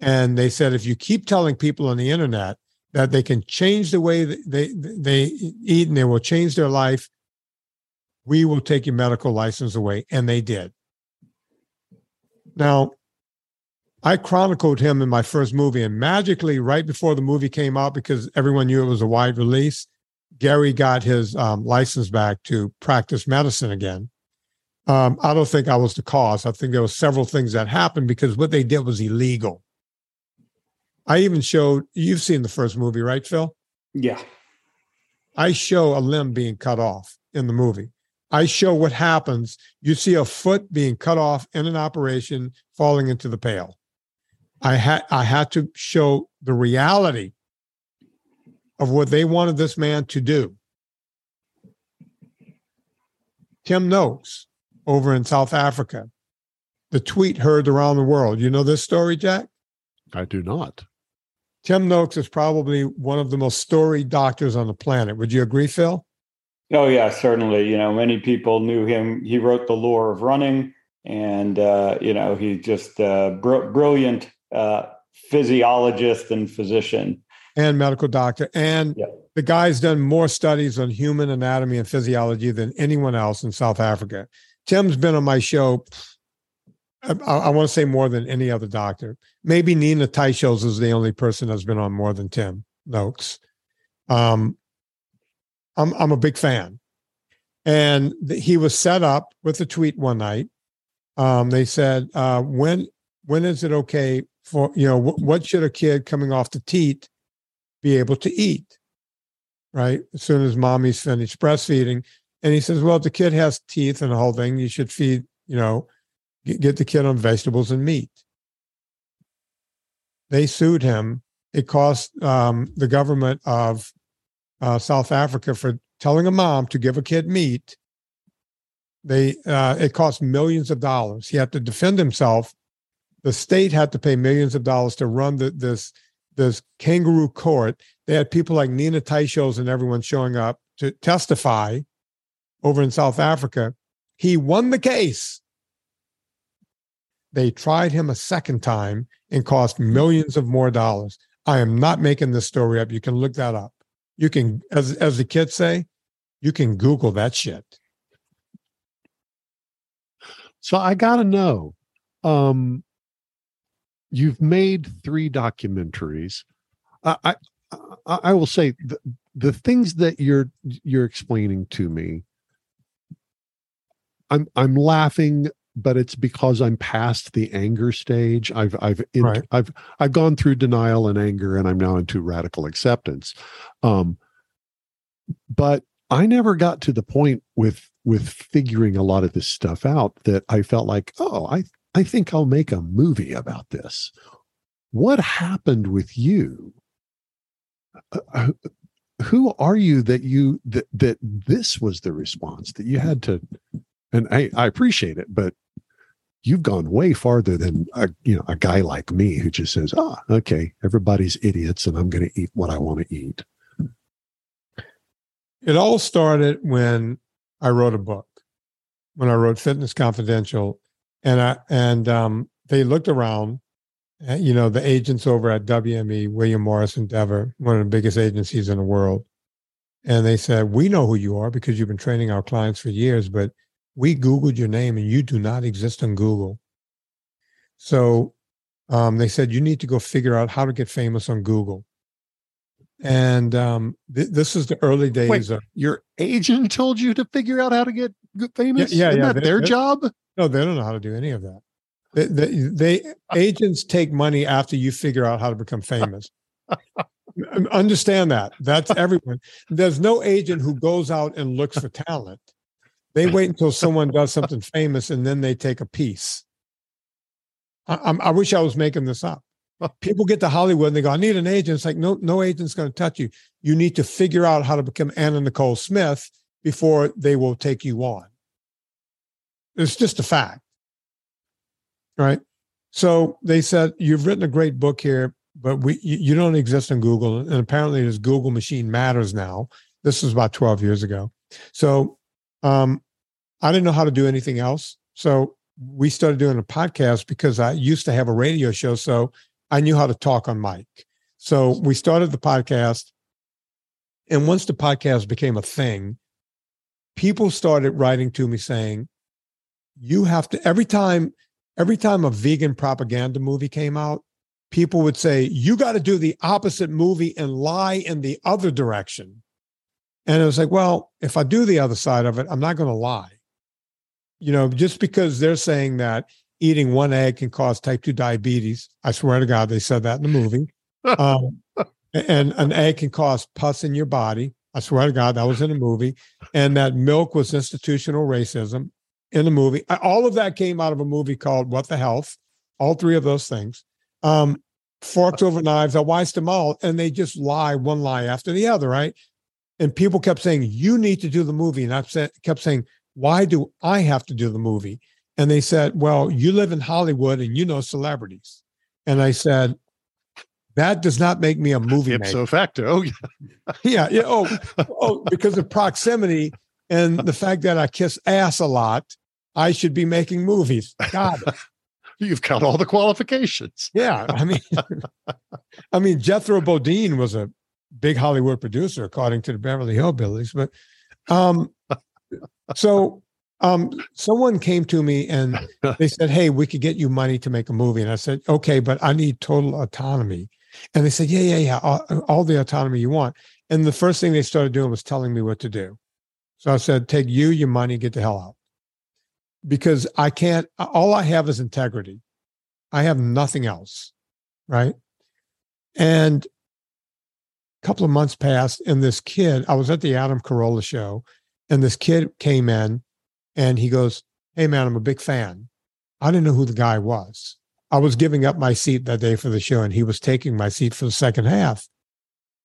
And they said, if you keep telling people on the internet that they can change the way they, they eat and they will change their life, we will take your medical license away. And they did. Now, I chronicled him in my first movie, and magically, right before the movie came out, because everyone knew it was a wide release, Gary got his um, license back to practice medicine again. Um, I don't think I was the cause. I think there were several things that happened because what they did was illegal. I even showed, you've seen the first movie, right, Phil? Yeah. I show a limb being cut off in the movie. I show what happens. You see a foot being cut off in an operation falling into the pail. I had I had to show the reality of what they wanted this man to do. Tim Noakes over in South Africa, the tweet heard around the world. You know this story, Jack? I do not. Tim Noakes is probably one of the most storied doctors on the planet. Would you agree, Phil? Oh yeah, certainly. You know, many people knew him. He wrote the Lore of Running, and uh, you know, he just uh, br- brilliant uh, physiologist and physician and medical doctor. And yeah. the guy's done more studies on human anatomy and physiology than anyone else in South Africa. Tim's been on my show. I, I want to say more than any other doctor. Maybe Nina Teicholz is the only person that's been on more than Tim Noakes. Um, I'm I'm a big fan, and he was set up with a tweet one night. Um, they said, uh, "When when is it okay for you know wh- what should a kid coming off the teat be able to eat?" Right as soon as mommy's finished breastfeeding, and he says, "Well, if the kid has teeth and the whole thing, you should feed you know get, get the kid on vegetables and meat." They sued him. It cost um, the government of uh, South Africa for telling a mom to give a kid meat. They uh, it cost millions of dollars. He had to defend himself. The state had to pay millions of dollars to run the, this this kangaroo court. They had people like Nina Teicholz and everyone showing up to testify over in South Africa. He won the case. They tried him a second time and cost millions of more dollars. I am not making this story up. You can look that up. You can, as as the kids say, you can Google that shit. So I gotta know. Um, you've made three documentaries. I, I I will say the, the things that you're you're explaining to me. I'm I'm laughing but it's because I'm past the anger stage. I've I've in, right. I've I've gone through denial and anger, and I'm now into radical acceptance. Um, but I never got to the point with with figuring a lot of this stuff out that I felt like, oh, I I think I'll make a movie about this. What happened with you? Uh, uh who are you that you that that this was the response that you had to and I, I appreciate it, but you've gone way farther than a you know a guy like me who just says, "Ah, okay, everybody's idiots, and I'm going to eat what I want to eat." It all started when I wrote a book, when I wrote Fitness Confidential, and I and um, they looked around. Eh, you know, the agents over at WME, William Morris Endeavor, one of the biggest agencies in the world, and they said, "We know who you are because you've been training our clients for years, but." we Googled your name and you do not exist on Google. So um, they said, you need to go figure out how to get famous on Google. And um, th- this is the early days Wait, of your agent told you to figure out how to get famous. Yeah, yeah, Isn't yeah that their job? No, they don't know how to do any of that. They, they, agents take money after you figure out how to become famous. Understand that. That's everyone. There's no agent who goes out and looks for talent. They wait until someone does something famous and then they take a piece. I, I, wish I was making this up. People get to Hollywood and they go, I need an agent. It's like, no, no agent's going to touch you. You need to figure out how to become Anna Nicole Smith before they will take you on. It's just a fact. Right. So they said, You've written a great book here, but we you, you don't exist on Google. And apparently this Google machine matters now. This was about 12 years ago. So um, I didn't know how to do anything else. So we started doing a podcast because I used to have a radio show. So I knew how to talk on mic. So we started the podcast. And once the podcast became a thing, people started writing to me saying, you have to, every time, every time a vegan propaganda movie came out, people would say, you got to do the opposite movie and lie in the other direction. And it was like, well, if I do the other side of it, I'm not going to lie. You know, just because they're saying that eating one egg can cause type 2 diabetes, I swear to God, they said that in the movie. Um, and an egg can cause pus in your body. I swear to God, that was in a movie. And that milk was institutional racism in the movie. All of that came out of a movie called What the Health. All three of those things. Um, forks over knives. I watched them all, and they just lie one lie after the other, right? and people kept saying you need to do the movie and i kept saying why do i have to do the movie and they said well you live in hollywood and you know celebrities and i said that does not make me a movie Ipso maker. facto. Yeah. yeah, yeah. Oh, oh, because of proximity and the fact that I kiss ass a lot, I should be making movies. God, You've got all the qualifications. yeah. I mean, I mean, Jethro Bodine was a big Hollywood producer, according to the Beverly Hillbillies. But um, so um, someone came to me and they said, "Hey, we could get you money to make a movie." And I said, "Okay, but I need total autonomy." And they said, "Yeah, yeah, yeah, all, all the autonomy you want." And the first thing they started doing was telling me what to do. So I said, "Take you, your money, get the hell out," because I can't. All I have is integrity. I have nothing else, right? And a couple of months passed, and this kid, I was at the Adam Carolla show, and this kid came in and he goes, Hey, man, I'm a big fan. I didn't know who the guy was. I was giving up my seat that day for the show, and he was taking my seat for the second half.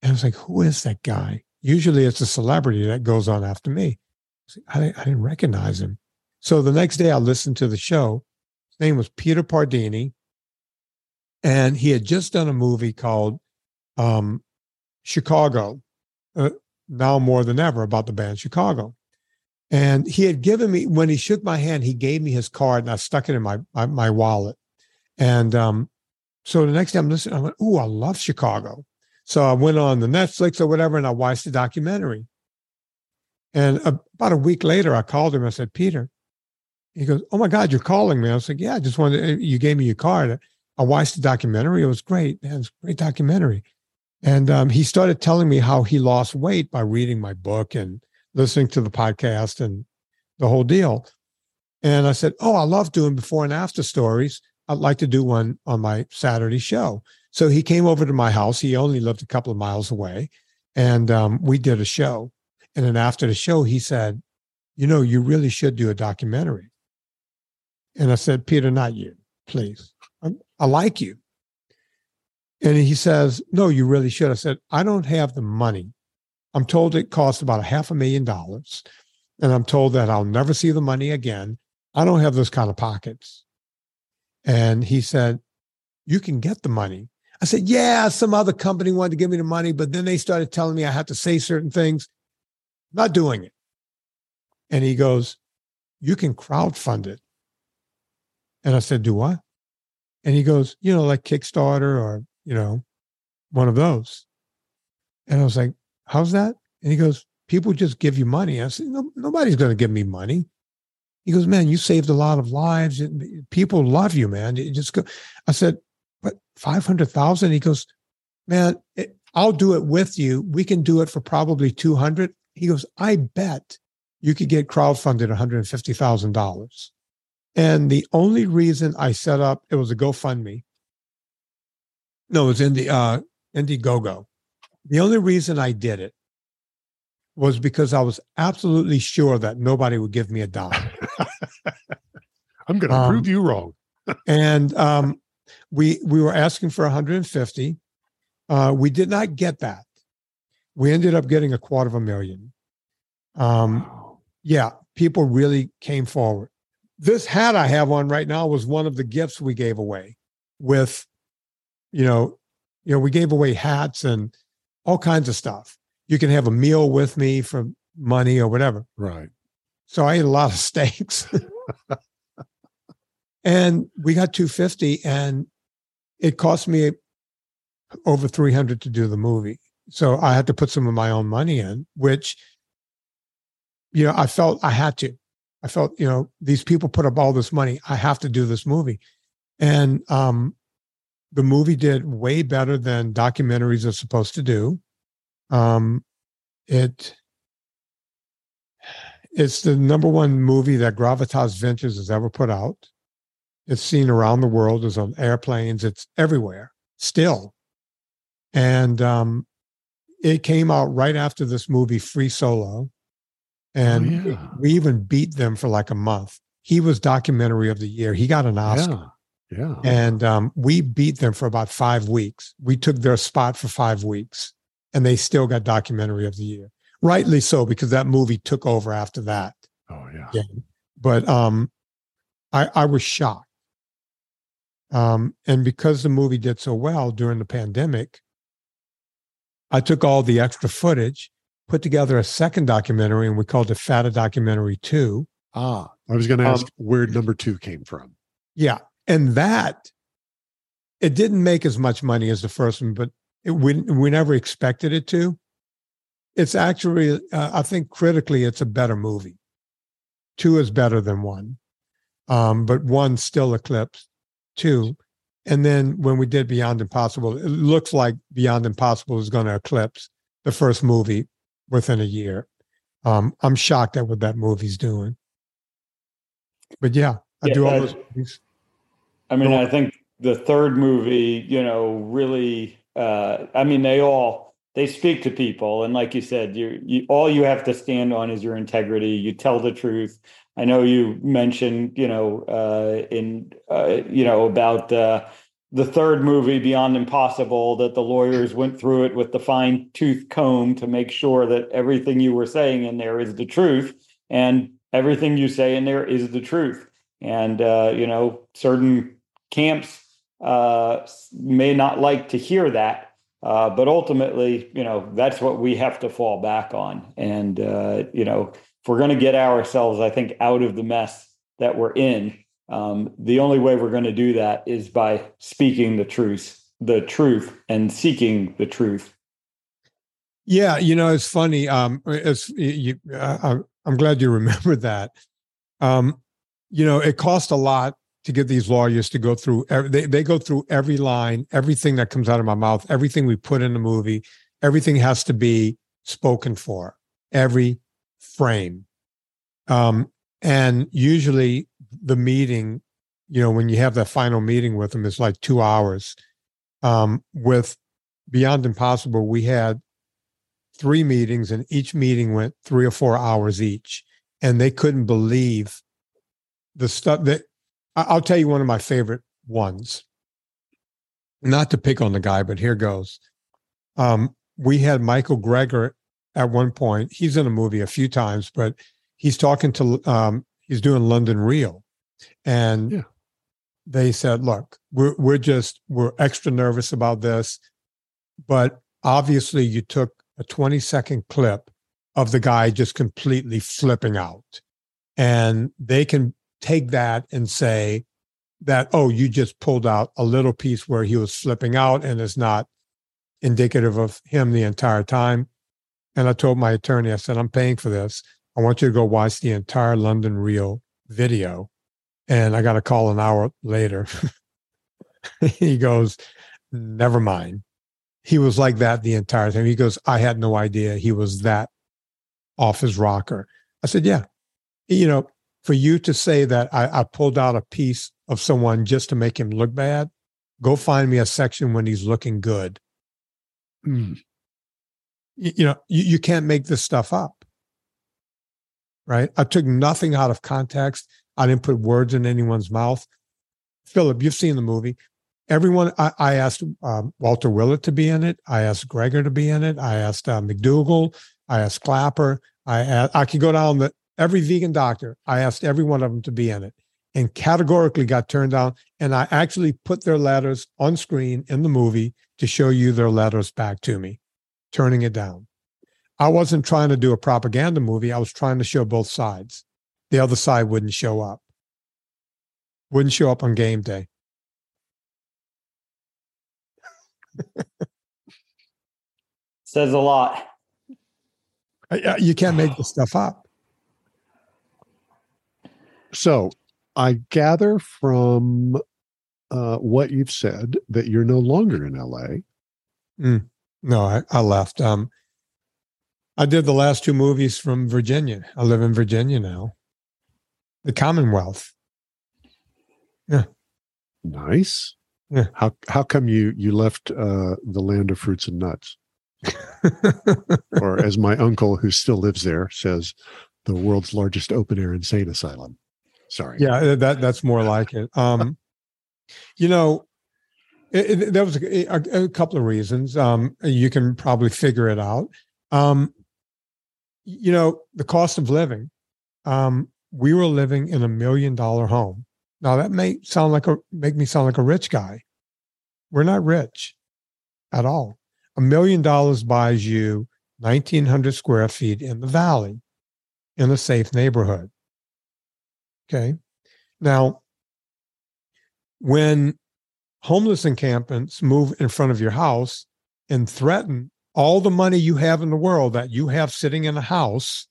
And I was like, Who is that guy? Usually it's a celebrity that goes on after me. I, didn't, I didn't recognize him. So the next day I listened to the show. His name was Peter Pardini. And he had just done a movie called um, Chicago, uh, now more than ever about the band Chicago. And he had given me, when he shook my hand, he gave me his card and I stuck it in my, my, my wallet. And um, so the next day I'm listening, I went, Ooh, I love Chicago. So I went on the Netflix or whatever and I watched the documentary. And about a week later, I called him. I said, Peter, he goes, Oh my God, you're calling me. I was like, Yeah, I just wanted, you gave me your card. I watched the documentary. It was great. Man, it was a great documentary. And um, he started telling me how he lost weight by reading my book and listening to the podcast and the whole deal. And I said, Oh, I love doing before and after stories. I'd like to do one on my Saturday show. So he came over to my house. He only lived a couple of miles away. And um, we did a show. And then after the show, he said, You know, you really should do a documentary. And I said, Peter, not you, please. I, I like you. And he says, No, you really should. I said, I don't have the money. I'm told it costs about a half a million dollars. And I'm told that I'll never see the money again. I don't have those kind of pockets. And he said, You can get the money. I said, Yeah, some other company wanted to give me the money, but then they started telling me I had to say certain things. Not doing it. And he goes, You can crowdfund it. And I said, Do what? And he goes, You know, like Kickstarter or, you know, one of those. And I was like, How's that? And he goes, People just give you money. I said, no, Nobody's going to give me money. He goes, Man, you saved a lot of lives. People love you, man. Just go. I said, But 500,000? He goes, Man, it, I'll do it with you. We can do it for probably 200. He goes, I bet you could get crowdfunded $150,000. And the only reason I set up, it was a GoFundMe. No, it was in the uh, Indiegogo. The only reason I did it was because I was absolutely sure that nobody would give me a dollar. I'm going to Um, prove you wrong. and um, we we were asking for 150. Uh, we did not get that. We ended up getting a quarter of a million. Um, yeah, people really came forward. This hat I have on right now was one of the gifts we gave away. With, you know, you know, we gave away hats and all kinds of stuff. You can have a meal with me for money or whatever. Right. So I ate a lot of steaks. And we got 250 and it cost me over 300 to do the movie. So I had to put some of my own money in, which you know, I felt I had to. I felt, you know, these people put up all this money. I have to do this movie. And um the movie did way better than documentaries are supposed to do. Um it it's the number one movie that Gravitas Ventures has ever put out. It's seen around the world. It's on airplanes. It's everywhere still. And um, it came out right after this movie, Free Solo. And Oh, yeah. we even beat them for like a month. He was documentary of the year. He got an Oscar. Yeah. Yeah. And um, we beat them for about five weeks. We took their spot for five weeks, and they still got documentary of the year. Rightly so, because that movie took over after that. oh, yeah. Yeah. But um, I, I was shocked. Um, and because the movie did so well during the pandemic, I took all the extra footage, put together a second documentary, and we called it Fat a Documentary 2. Ah, I was going to ask Um, where number two came from. Yeah. And that, it didn't make as much money as the first one, but it, we, we never expected it to. It's actually, uh, I think critically, it's a better movie. Two is better than one, um, but one still eclipsed two. And then when we did Beyond Impossible, it looks like Beyond Impossible is going to eclipse the first movie within a year. Um, I'm shocked at what that movie's doing. But yeah, I Yeah, do all those movies. I mean, I think the third movie, you know, really. Uh, I mean, they all they speak to people, and like you said, you, you all you have to stand on is your integrity. You tell the truth. I know you mentioned, you know, uh, in uh, you know about uh, the third movie, Beyond Impossible, that the lawyers went through it with the fine tooth comb to make sure that everything you were saying in there is the truth, and everything you say in there is the truth. And uh, you know, certain camps uh, may not like to hear that, uh, but ultimately, you know, that's what we have to fall back on. And you know, if we're going to get ourselves, I think, out of the mess that we're in, um, the only way we're going to do that is by speaking the truth, the truth, and seeking the truth. Yeah, you know, it's funny. Um, it's you. I, I'm glad you remembered that. Um, you know, it cost a lot to get these lawyers to go through. They they go through every line, everything that comes out of my mouth, everything we put in the movie. Everything has to be spoken for. Every frame. Um, and usually the meeting, you know, when you have that final meeting with them, is like two hours. Um, with Beyond Impossible, we had three meetings, and each meeting went three or four hours each, and they couldn't believe the stuff that. I'll tell you one of my favorite ones. Not to pick on the guy, but here goes. Um, we had Michael Greger at one point. He's in a movie a few times, but he's talking to. Um, he's doing London Real, and Yeah. they said, "Look, we're we're just we're extra nervous about this, but obviously you took a 20 second clip of the guy just completely flipping out, and they can take that and say that oh, you just pulled out a little piece where he was flipping out, and it's not indicative of him the entire time." And I told my attorney, I said, "I'm paying for this. I want you to go watch the entire London Real video." And I got a call an hour later. he goes, Never mind. He was like that the entire time. He goes, I had no idea he was that off his rocker. I said, Yeah. You know, for you to say that I, I pulled out a piece of someone just to make him look bad, go find me a section when he's looking good. Mm. You, know, you, you can't make this stuff up. Right. I took nothing out of context. I didn't put words in anyone's mouth. Philip, you've seen the movie. Everyone, I, I asked um, Walter Willett to be in it. I asked Greger to be in it. I asked uh, McDougall. I asked Klaper. I asked, I could go down the every vegan doctor. I asked every one of them to be in it, and categorically got turned down. And I actually put their letters on screen in the movie to show you their letters back to me, turning it down. I wasn't trying to do a propaganda movie. I was trying to show both sides the other side wouldn't show up. Wouldn't show up on game day. Says a lot. Uh, uh, You can't make this stuff up. So I gather from uh, what you've said that you're no longer in LA. No, I, I left. Um, I did the last two movies from Virginia. I live in Virginia now. The Commonwealth. Yeah. Nice. Yeah. How how come you you left uh, the land of fruits and nuts, or as my uncle who still lives there says, the world's largest open air insane asylum? Sorry. yeah, that that's more like it. Um, you know, it, it, there was a, a, a couple of reasons. Um, you can probably figure it out. Um, you know, the cost of living. Um, we were living in a million dollar home Now that may sound like a make me sound like a rich guy. We're not rich at all. A million dollars buys you 1900 square feet in the valley in a safe neighborhood. Okay. Now, when homeless encampments move in front of your house and threaten all the money you have in the world that you have sitting in a house,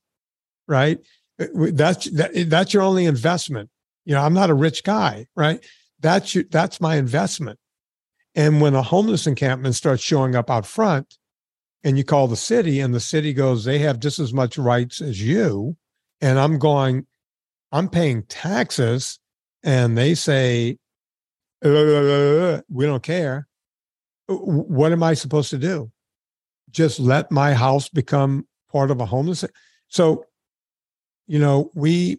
right? Uh, that's that, that's your only investment. You know, I'm not a rich guy, right? That's your, that's my investment. And when a homeless encampment starts showing up out front, and you call the city, and the city goes, they have just as much rights as you, and I'm going, I'm paying taxes, and they say, uh, we don't care. What am I supposed to do? Just let my house become part of a homeless? So, you know, we,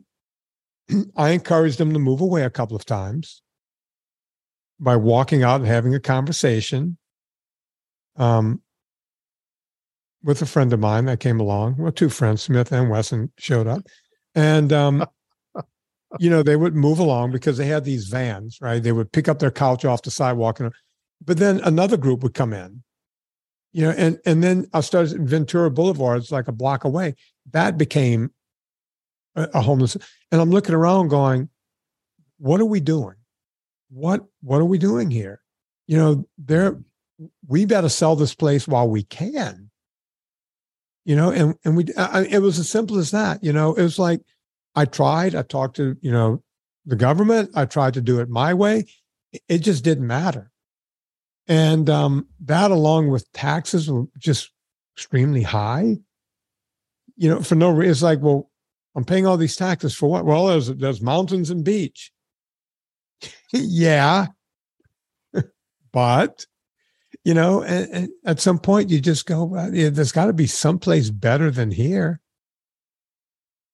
I encouraged them to move away a couple of times by walking out and having a conversation um, with a friend of mine that came along. Well, two friends, Smith and Wesson, showed up. And um, you know, they would move along because they had these vans, right? They would pick up their couch off the sidewalk, and but then another group would come in, you know, and and then I started Ventura Boulevard, it's like a block away. That became a, a homeless, and I'm looking around, going, "What are we doing? What what are we doing here? You know, there we better sell this place while we can." You know, and and we I, it was as simple as that. You know, it was like I tried. I talked to, you know, the government. I tried to do it my way. It just didn't matter. And um, that, along with taxes, were just extremely high. You know, for no reason. It's like, well, I'm paying all these taxes for what? Well, there's there's mountains and beach. yeah, but you know, and, and at some point you just go, well, yeah, there's got to be someplace better than here.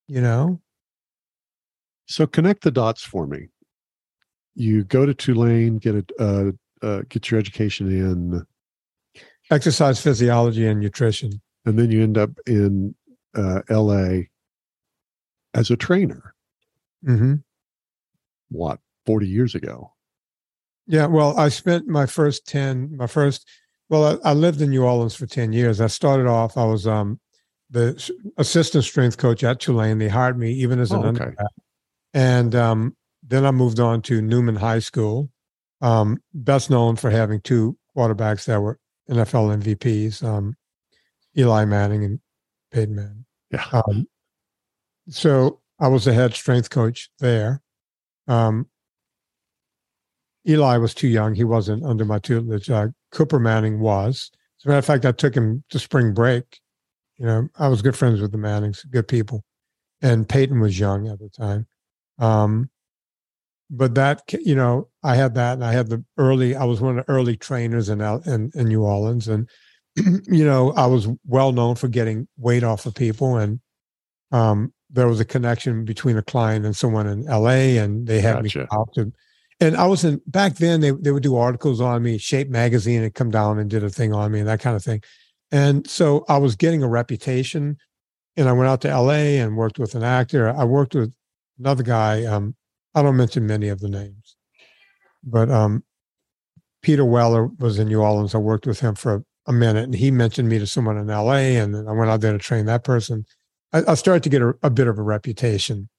You know, so connect the dots for me. You go to Tulane, get a uh, uh, get your education in exercise physiology and nutrition, and then you end up in uh, L.A. as a trainer. Mm-hmm. What forty years ago? Yeah, well, I spent my first ten, my first. Well, I, I lived in New Orleans for ten years. I started off. I was um, the assistant strength coach at Tulane. They hired me even as an oh, okay. undergrad and um, then I moved on to Newman High School, um, best known for having two quarterbacks that were NFL MVPs, um, Eli Manning and Peyton Manning. Yeah. Um, so I was the head strength coach there. Um, Eli was too young; he wasn't under my tutelage. Uh, Cooper Manning was. As a matter of fact, I took him to spring break. You know, I was good friends with the Mannings, good people, and Peyton was young at the time. Um, but that you know, I had that, and I had the early. I was one of the early trainers in in, in New Orleans, and you know, I was well known for getting weight off of people, and um, there was a connection between a client and someone in L.A., and they had gotcha. me out to. And I was in back then. They they would do articles on me. Shape magazine had come down and did a thing on me and that kind of thing. And so I was getting a reputation. And I went out to LA and worked with an actor. I worked with another guy. Um, I don't mention many of the names, but um, Peter Weller was in New Orleans. I worked with him for a minute, and he mentioned me to someone in L.A. And I went out there to train that person. I, I started to get a, a, bit of a reputation,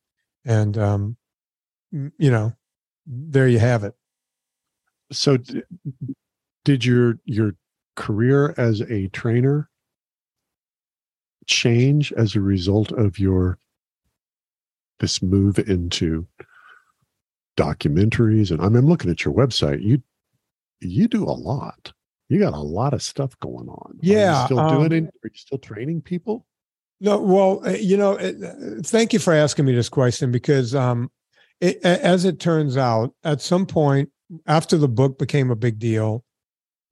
and um, you know, there you have it. So, d- did your your career as a trainer change as a result of your this move into documentaries and I I'm looking at your website. You you do a lot. You got a lot of stuff going on. Yeah, Are still um, doing it? Are you still training people? No, well, uh, you know, uh, thank you for asking me this question because um, it, as it turns out, at some point after the book became a big deal,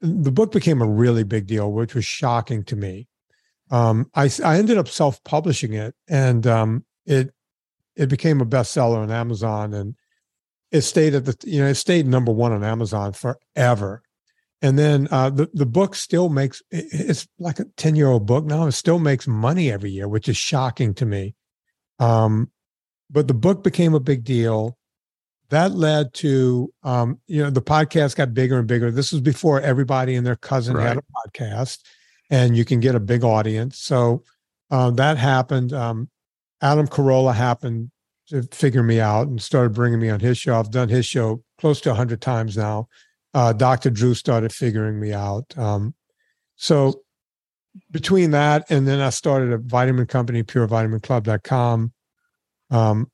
the book became a really big deal, which was shocking to me. Um, I, I ended up self publishing it, and um, it it became a bestseller on Amazon and it stayed at the you know it stayed number one on Amazon forever. And then uh, the the book still makes it's like a ten year old book now. It still makes money every year, which is shocking to me. Um, but the book became a big deal. that led to um, you know the podcast got bigger and bigger. This was before everybody and their cousin right. had a podcast, and you can get a big audience. So uh, that happened. Um, Adam Carolla happened to figure me out and started bringing me on his show. I've done his show close to hundred times now. Uh, Dr. Drew started figuring me out. Um, so between that and then I started a vitamin company, purevitaminclub.com. Um,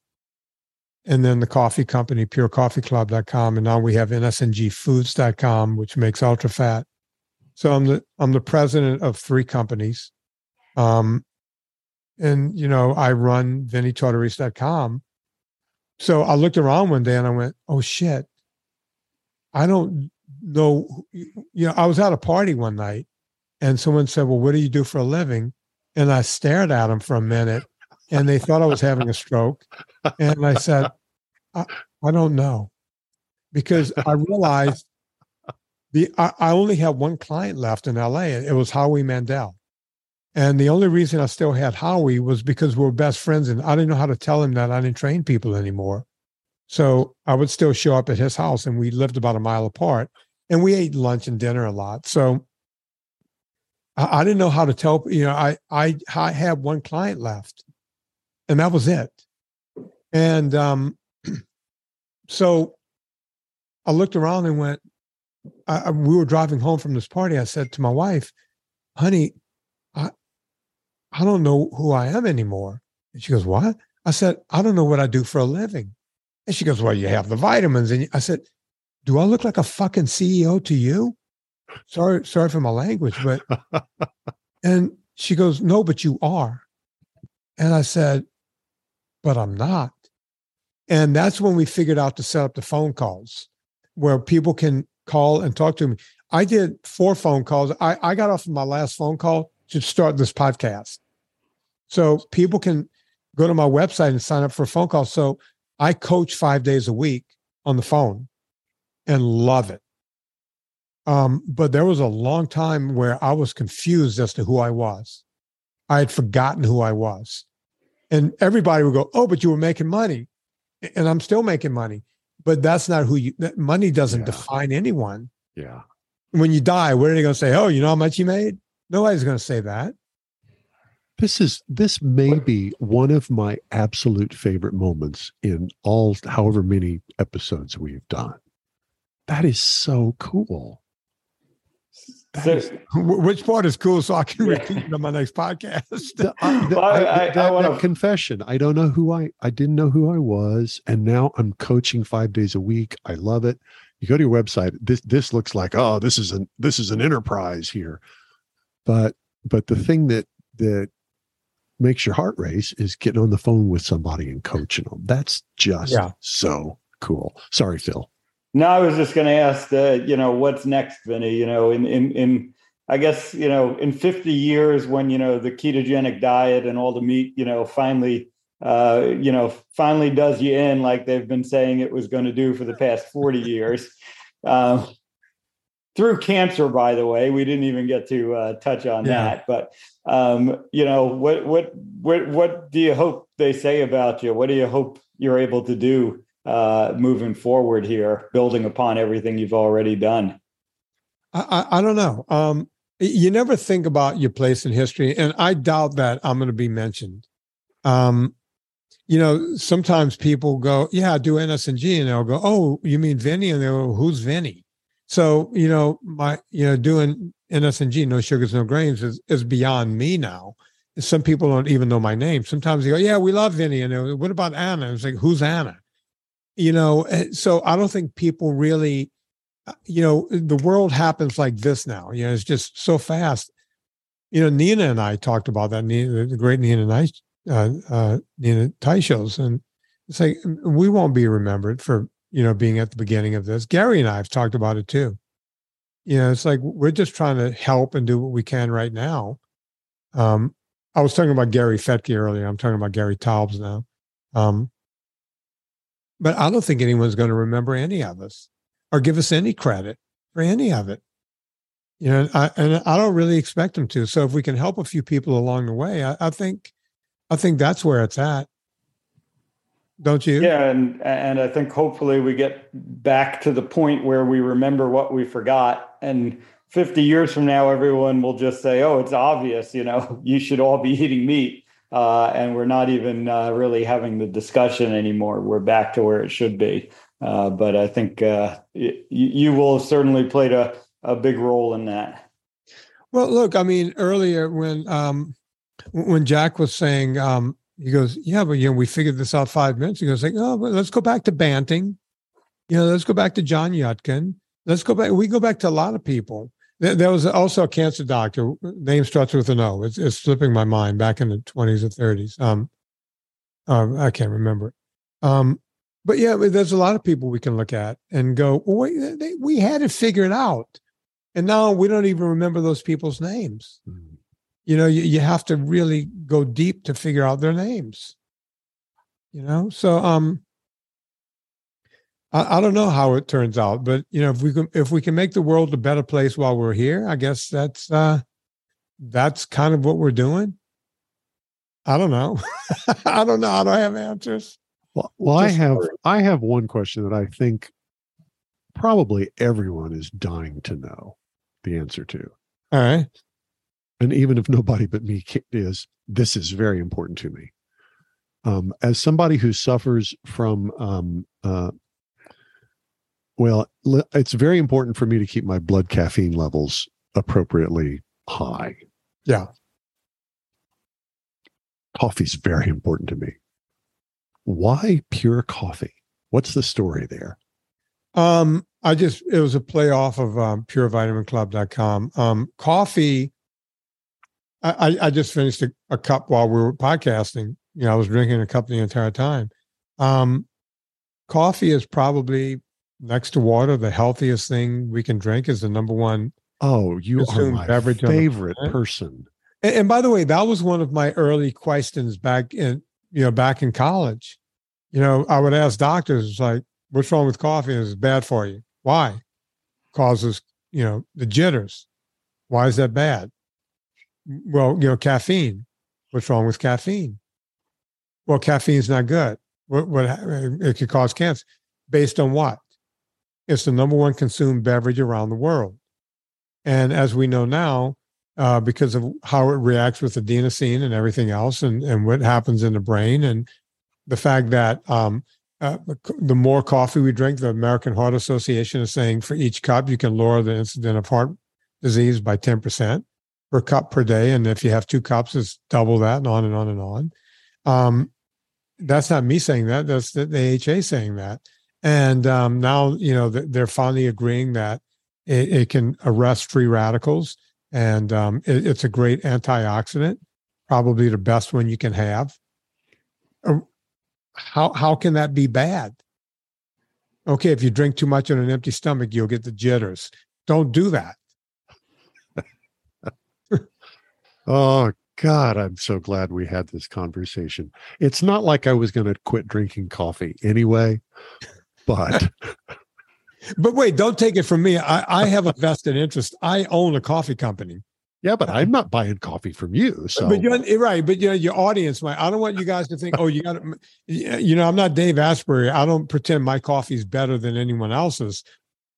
and then the coffee company, purecoffeeclub.com. And now we have nsngfoods.com, which makes ultra fat. So I'm the I'm the president of three companies. Um, and you know, I run vinnytortorich.com. So I looked around one day and I went, oh shit. I don't know. You know, I was at a party one night and someone said, Well, what do you do for a living? And I stared at them for a minute and they thought I was having a stroke. And I said, I, I don't know. Because I realized the I, I only had one client left in LA. It was Howie Mandel. And the only reason I still had Howie was because we were best friends and I didn't know how to tell him that I didn't train people anymore. So I would still show up at his house and we lived about a mile apart and we ate lunch and dinner a lot. So I, I didn't know how to tell, you know, I, I, I had one client left and that was it. And um, so I looked around and went, I, we were driving home from this party. I said to my wife, honey, I don't know who I am anymore. And she goes, what? I said, I don't know what I do for a living. And she goes, well, you have the vitamins. And I said, do I look like a fucking CEO to you? Sorry, sorry for my language, but, and she goes, no, but you are. And I said, but I'm not. And that's when we figured out to set up the phone calls where people can call and talk to me. I did four phone calls. I, I got off of my last phone call to start this podcast. So people can go to my website and sign up for a phone call. So I coach five days a week on the phone and love it. Um, but there was a long time where I was confused as to who I was. I had forgotten who I was. And everybody would go, Oh, but you were making money. And I'm still making money. But that's not who you, money doesn't yeah. define anyone. Yeah. When you die, what are they going to say? Oh, you know how much you made? Nobody's going to say that. This is this may be one of my absolute favorite moments in all however many episodes we've done. That is so cool. So, is, which part is cool so I can yeah. repeat it on my next podcast? the, uh, the, well, I, I, that, I wanna... that confession. I don't know who I I didn't know who I was. And now I'm coaching five days a week. I love it. You go to your website, this this looks like, oh, this is an this is an enterprise here. But but the thing that that makes your heart race is getting on the phone with somebody and coaching them. That's just yeah. so cool. Sorry, Phil. No, I was just going to ask, uh, you know, what's next, Vinny? You know, in in in I guess you know, in 50 years, when you know the ketogenic diet and all the meat, you know, finally, uh, you know, finally does you in like they've been saying it was going to do for the past 40 years. Um, through cancer, by the way. We didn't even get to uh, touch on yeah. that. But um, you know, what what what what do you hope they say about you? What do you hope you're able to do uh, moving forward here, building upon everything you've already done? I, I, I don't know. Um, you never think about your place in history, and I doubt that I'm going to be mentioned. Um, you know, sometimes people go, "Yeah, I do NSNG," and they'll go, "Oh, you mean Vinny?" And they'll go, "Who's Vinny?" So, you know, my, you know, doing NSNG, no sugars, no grains is, is beyond me now. Some people don't even know my name. Sometimes they go, yeah, we love Vinny. And what about Anna? It's like, who's Anna? You know, eh, so I don't think people really, uh, you know, the world happens like this now. You know, it's just so fast. You know, Nina and I talked about that, Nina, the great Nina Nice, uh, uh, Nina shows, And it's like, we won't be remembered for you know, being at the beginning of this. Gary and I have talked about it too. You know, it's like we're just trying to help and do what we can right now. Um, I was talking about Gary Fettke earlier. I'm talking about Gary Taubes now. Um, but I don't think anyone's going to remember any of us or give us any credit for any of it. You know, I, and I don't really expect them to. So if we can help a few people along the way, I, I think, I think that's where it's at. Don't you? Yeah, and and I think hopefully we get back to the point where we remember what we forgot, and 50 years from now, everyone will just say, "Oh, it's obvious," you know, you should all be eating meat, uh, and we're not even uh, really having the discussion anymore. We're back to where it should be. Uh, but I think uh, y- you will have certainly played a a big role in that. Well, look, I mean, earlier when um, when Jack was saying, um, he goes, "Yeah, but you know, we figured this out five minutes ago." It's like, "Oh, but let's go back to Banting. You know, let's go back to John Yudkin. Let's go back. We go back to a lot of people. There, there was also a cancer doctor. Name starts with an O. It's, it's slipping my mind. Back in the twenties or thirties. Um, um, I can't remember. Um, but yeah, there's a lot of people we can look at and go, well, wait, they, we had it figured out, and now we don't even remember those people's names. Mm. You know, you, you have to really go deep to figure out their names. You know, so um, I, I don't know how it turns out, but you know, if we can if we can make the world a better place while we're here, I guess that's uh, that's kind of what we're doing. I don't know. I don't know. I don't have answers. Well, well I have. I have one question that I think probably everyone is dying to know the answer to. All right. And even if nobody but me is this is very important to me um, as somebody who suffers from um, uh, well it's very important for me to keep my blood caffeine levels appropriately high Yeah. coffee's very important to me why pure coffee what's the story there Um, I just it was a play off of um, purevitaminclub.com. Um, coffee. I, I just finished a, a cup while we were podcasting. You know, I was drinking a cup the entire time. Um, coffee is probably next to water the healthiest thing we can drink. Is the number one. oh you are my beverage favorite person And, and by the way, that was one of my early questions back in you know back in college. You know, I would ask doctors like, "What's wrong with coffee? Is it bad for you? Why? Causes you know the jitters. Why is that bad? Well, you know, caffeine. What's wrong with caffeine? Well, caffeine's not good. What what it could cause cancer. Based on what? It's the number one consumed beverage around the world, and as we know now, uh, because of how it reacts with adenosine and everything else, and, and what happens in the brain, and the fact that um, uh, the more coffee we drink, the American Heart Association is saying for each cup, you can lower the incidence of heart disease by 10% per cup per day. And if you have two cups, it's double that, and on and on and on. Um, that's not me saying that. That's the, the AHA saying that. And um, now, you know, they're finally agreeing that it, it can arrest free radicals and um, it, it's a great antioxidant, probably the best one you can have. Uh, How how can that be bad? Okay, if you drink too much on an empty stomach, you'll get the jitters. Don't do that. Oh God, I'm so glad we had this conversation. It's not like I was going to quit drinking coffee anyway, but But wait, don't take it from me. I, I have a vested interest. I own a coffee company. yeah, but I'm not buying coffee from you. So But you're right. But you know, your audience, my I don't want you guys to think, oh, you got to, you know, I'm not Dave Asprey. I don't pretend my coffee is better than anyone else's.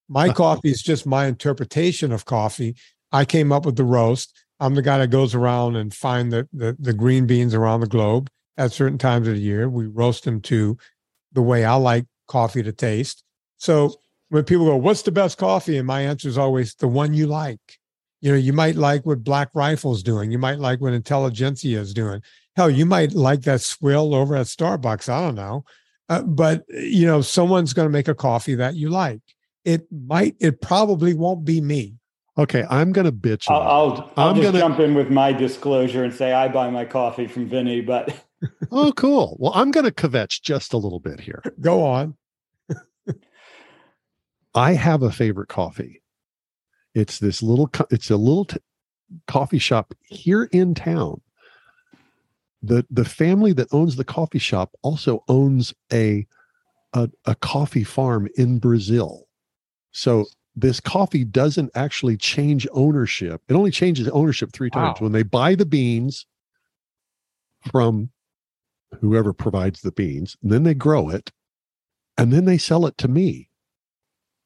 My uh-huh. coffee is just my interpretation of coffee. I came up with the roast. I'm the guy that goes around and find the, the the green beans around the globe at certain times of the year. We roast them to the way I like coffee to taste. So when people go, "What's the best coffee?" and my answer is always the one you like. You know, you might like what Black Rifle's doing. You might like what Intelligentsia is doing. Hell, you might like that swill over at Starbucks. I don't know, uh, but you know, someone's going to make a coffee that you like. It might. It probably won't be me. Okay, I'm going to bitch. a I'll. I'll, I'll I'm just gonna- jump in with my disclosure and say I buy my coffee from Vinnie, but oh, cool. Well, I'm going to kvetch just a little bit here. Go on. I have a favorite coffee. It's this little. co- It's a little t- coffee shop here in town. the The family that owns the coffee shop also owns a a, a coffee farm in Brazil. So this coffee doesn't actually change ownership. It only changes ownership three times when they buy the beans from whoever provides the beans, and then they grow it, and then they sell it to me.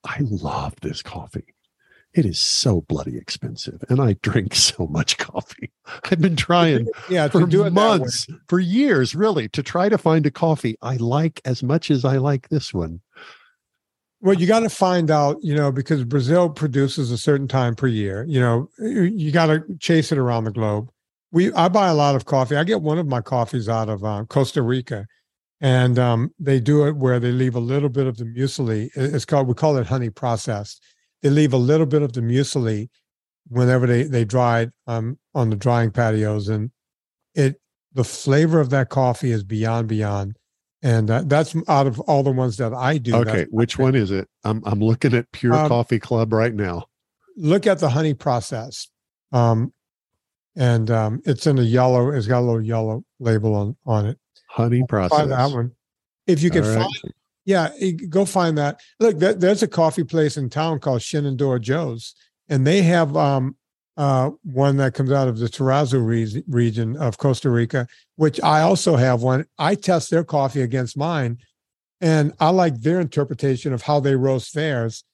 I love this coffee. It is so bloody expensive, and I drink so much coffee. I've been trying Yeah, for do it that way. months, for years, really, to try to find a coffee I like as much as I like this one. Well, you got to find out, you know, because Brazil produces a certain time per year. You know, you, got to chase it around the globe. We, I buy a lot of coffee. I get one of my coffees out of uh, Costa Rica, and um, they do it where they leave a little bit of the mucilage. It's called we call it honey processed. They leave a little bit of the mucilage whenever they they it um, on the drying patios, and it the flavor of that coffee is beyond beyond. And uh, that's out of all the ones that I do. Okay, which one is it? I'm I'm looking at Pure Um, Coffee Club right now. look at the honey process. Um, and um, it's in a yellow, it's got a little yellow label on, on it. Honey process. Find that one. If you can right. find, yeah, go find that. Look, there, there's a coffee place in town called Shenandoah Joe's, and they have um, uh, one that comes out of the Tarrazú re- region of Costa Rica, which I also have one. I test their coffee against mine, and I like their interpretation of how they roast theirs.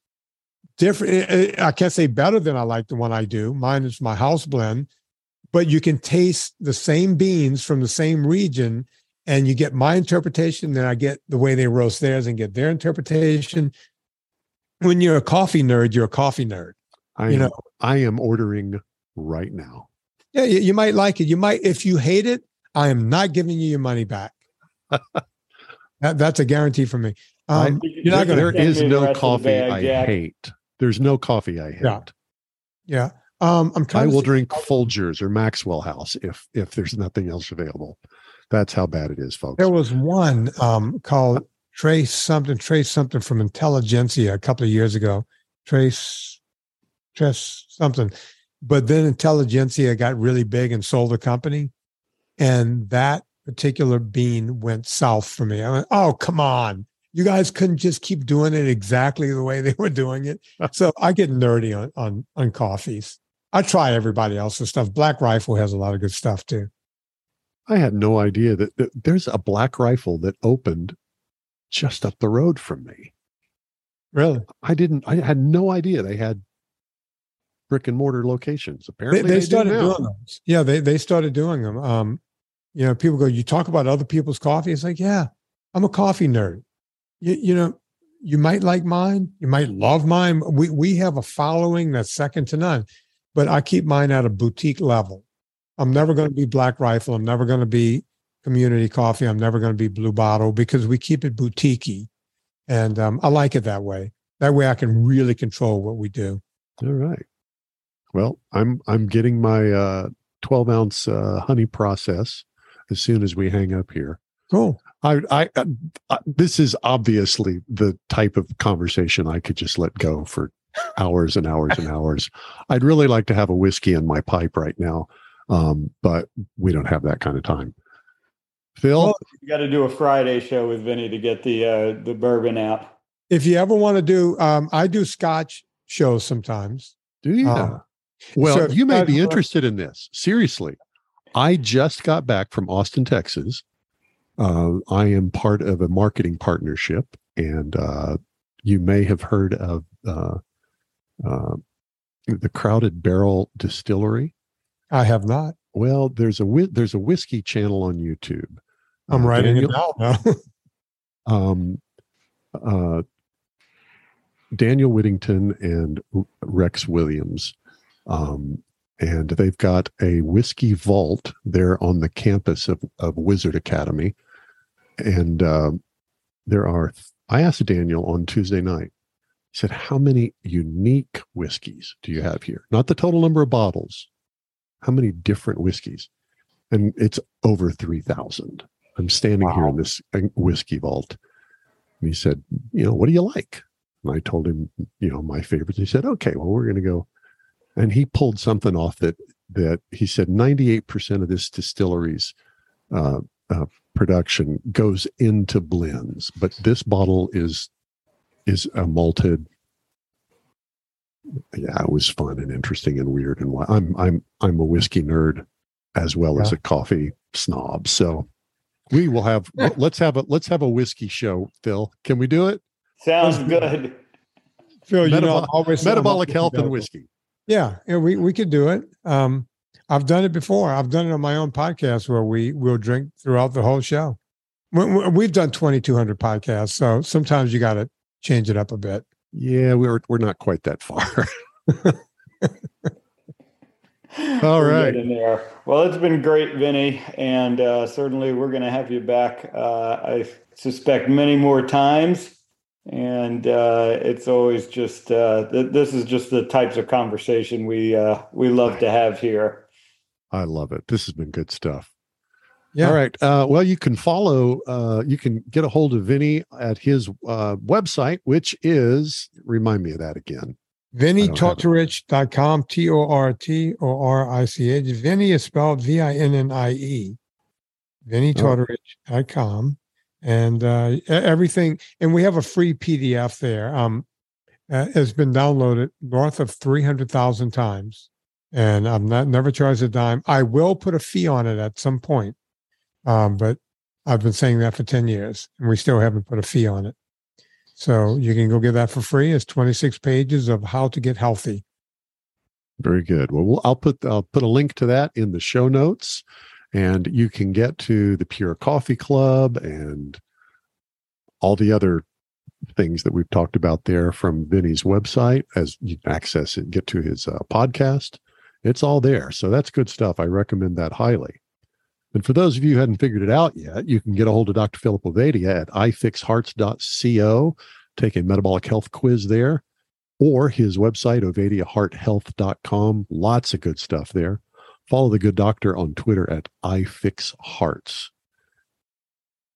Different, eh, eh, I can't say better than I like the one I do. Mine is my house blend, but you can taste the same beans from the same region and you get my interpretation, then I get the way they roast theirs and get their interpretation. When you're a coffee nerd, you're a coffee nerd. I you am, know. I am ordering right now. Yeah, you, you might like it. You might, if you hate it, I am not giving you your money back. that, that's a guarantee for me. Um, you're not gonna- there send is me the no rest of the coffee bag, I Jack. hate. There's no coffee I hate. Yeah. yeah. Um, I'm trying I will see- drink Folgers or Maxwell House if if there's nothing else available. That's how bad it is, folks. There was one um, called Trace something, Trace something from Intelligentsia a couple of years ago. Trace, Trace something. But then Intelligentsia got really big and sold the company. And that particular bean went south for me. I went, oh, come on. You guys couldn't just keep doing it exactly the way they were doing it. so I get nerdy on, on, on coffees. I try everybody else's stuff. Black Rifle has a lot of good stuff too. I had no idea that, that there's a black rifle that opened just up the road from me. Really? I didn't. I had no idea they had brick and mortar locations. they, Apparently, they started now. doing those. Yeah, they they started doing them. Um, you know, people go, you talk about other people's coffee. It's like, yeah, I'm a coffee nerd. You, you know, you might like mine, you might love mine. We we have a following that's second to none, but I keep mine at a boutique level. I'm never going to be Black Rifle. I'm never going to be Community Coffee. I'm never going to be Blue Bottle because we keep it boutiquey, and um, I like it that way. That way, I can really control what we do. All right. Well, I'm I'm getting my uh, 12 ounce uh, honey process as soon as we hang up here. Cool. I, I, uh, uh, this is obviously the type of conversation I could just let go for hours and hours and hours. I'd really like to have a whiskey in my pipe right now, um, but we don't have that kind of time. Phil, Well, You got to do a Friday show with Vinnie to get the uh, the bourbon out. if you ever want to do um i do scotch shows sometimes do you? uh, well, so you may be interested in this. Seriously, I just got back from Austin, Texas. Uh, I am part of a marketing partnership, and uh, you may have heard of uh, uh, the Crowded Barrel Distillery. i have not Well, there's a whi- there's a whiskey channel on YouTube. i'm Uh, writing Daniel- it now um, uh, Daniel Whittington and Rex Williams. Um, and they've got a whiskey vault there on the campus of, of Wizard Academy. And uh, there are, I asked Daniel on Tuesday night, he said, How many unique whiskeys do you have here? Not the total number of bottles, how many different whiskeys? And it's over 3,000. I'm standing here in this uh, whiskey vault. And he said, You know, what do you like? And I told him, you know, my favorites. He said, Okay, well, we're going to go. And he pulled something off that, that he said 98% of this distillery's uh, uh, production goes into blends, but this bottle is is a malted. Yeah, it was fun and interesting and weird and wi- I'm I'm I'm a whiskey nerd as well as a coffee snob. So We will have let's have a let's have a whiskey show, Phil. Can we do it? Sounds good. Phil, you know, always Metabolic health and whiskey. Yeah, yeah, we we could do it. Um, I've done it before. I've done it on my own podcast where we will drink throughout the whole show. We- we- We've done 2,200 podcasts, so sometimes you got to change it up a bit. Yeah, we're we're not quite that far. All right. We're right. getting there. Well, it's been great, Vinnie, and uh, certainly we're going to have you back. Uh, I suspect many more times, and uh, it's always just uh, th- this is just the types of conversation we uh, we love to have here. I love it. This has been good stuff. Yeah. All right. Uh, well, you can follow, uh, you can get a hold of Vinnie at his uh, website, which is, remind me of that again. Vinnie don't have T O R T O R I C H. Vinnie is spelled V I N N I E. Vinnie Oh. Tortorich.com. And uh, everything, and we have a free PDF there. Um, uh, it's been downloaded north of 300,000 times. And I'm not never charged a dime. I will put a fee on it at some point. Um, but I've been saying that for 10 years and we still haven't put a fee on it. So you can go get that for free. It's 26 pages of how to get healthy. Very good. Well, we'll I'll put I'll put a link to that in the show notes, and you can get to the Pure Coffee Club and all the other things that we've talked about there from Vinnie's website as you can access it, get to his uh, podcast. It's all there. So that's good stuff. I recommend that highly. And for those of you who hadn't figured it out yet, you can get a hold of Dr. Philip Ovadia at ifixhearts.co, take a metabolic health quiz there, or his website, ovadiahearthealth.com. Lots of good stuff there. Follow the good doctor on Twitter at ifixhearts.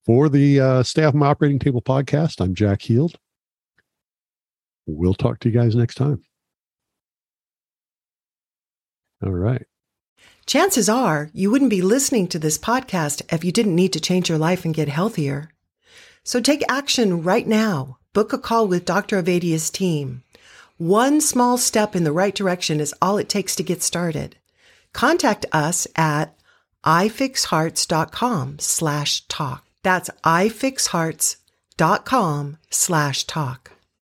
For the uh, Stay Off My Operating Table podcast, I'm Jack Heald. We'll talk to you guys next time. All right. Chances are you wouldn't be listening to this podcast if you didn't need to change your life and get healthier. So take action right now. Book a call with Dr. Ovadia's team. One small step in the right direction is all it takes to get started. Contact us at ifixhearts.com slash talk. That's ifixhearts.com slash talk.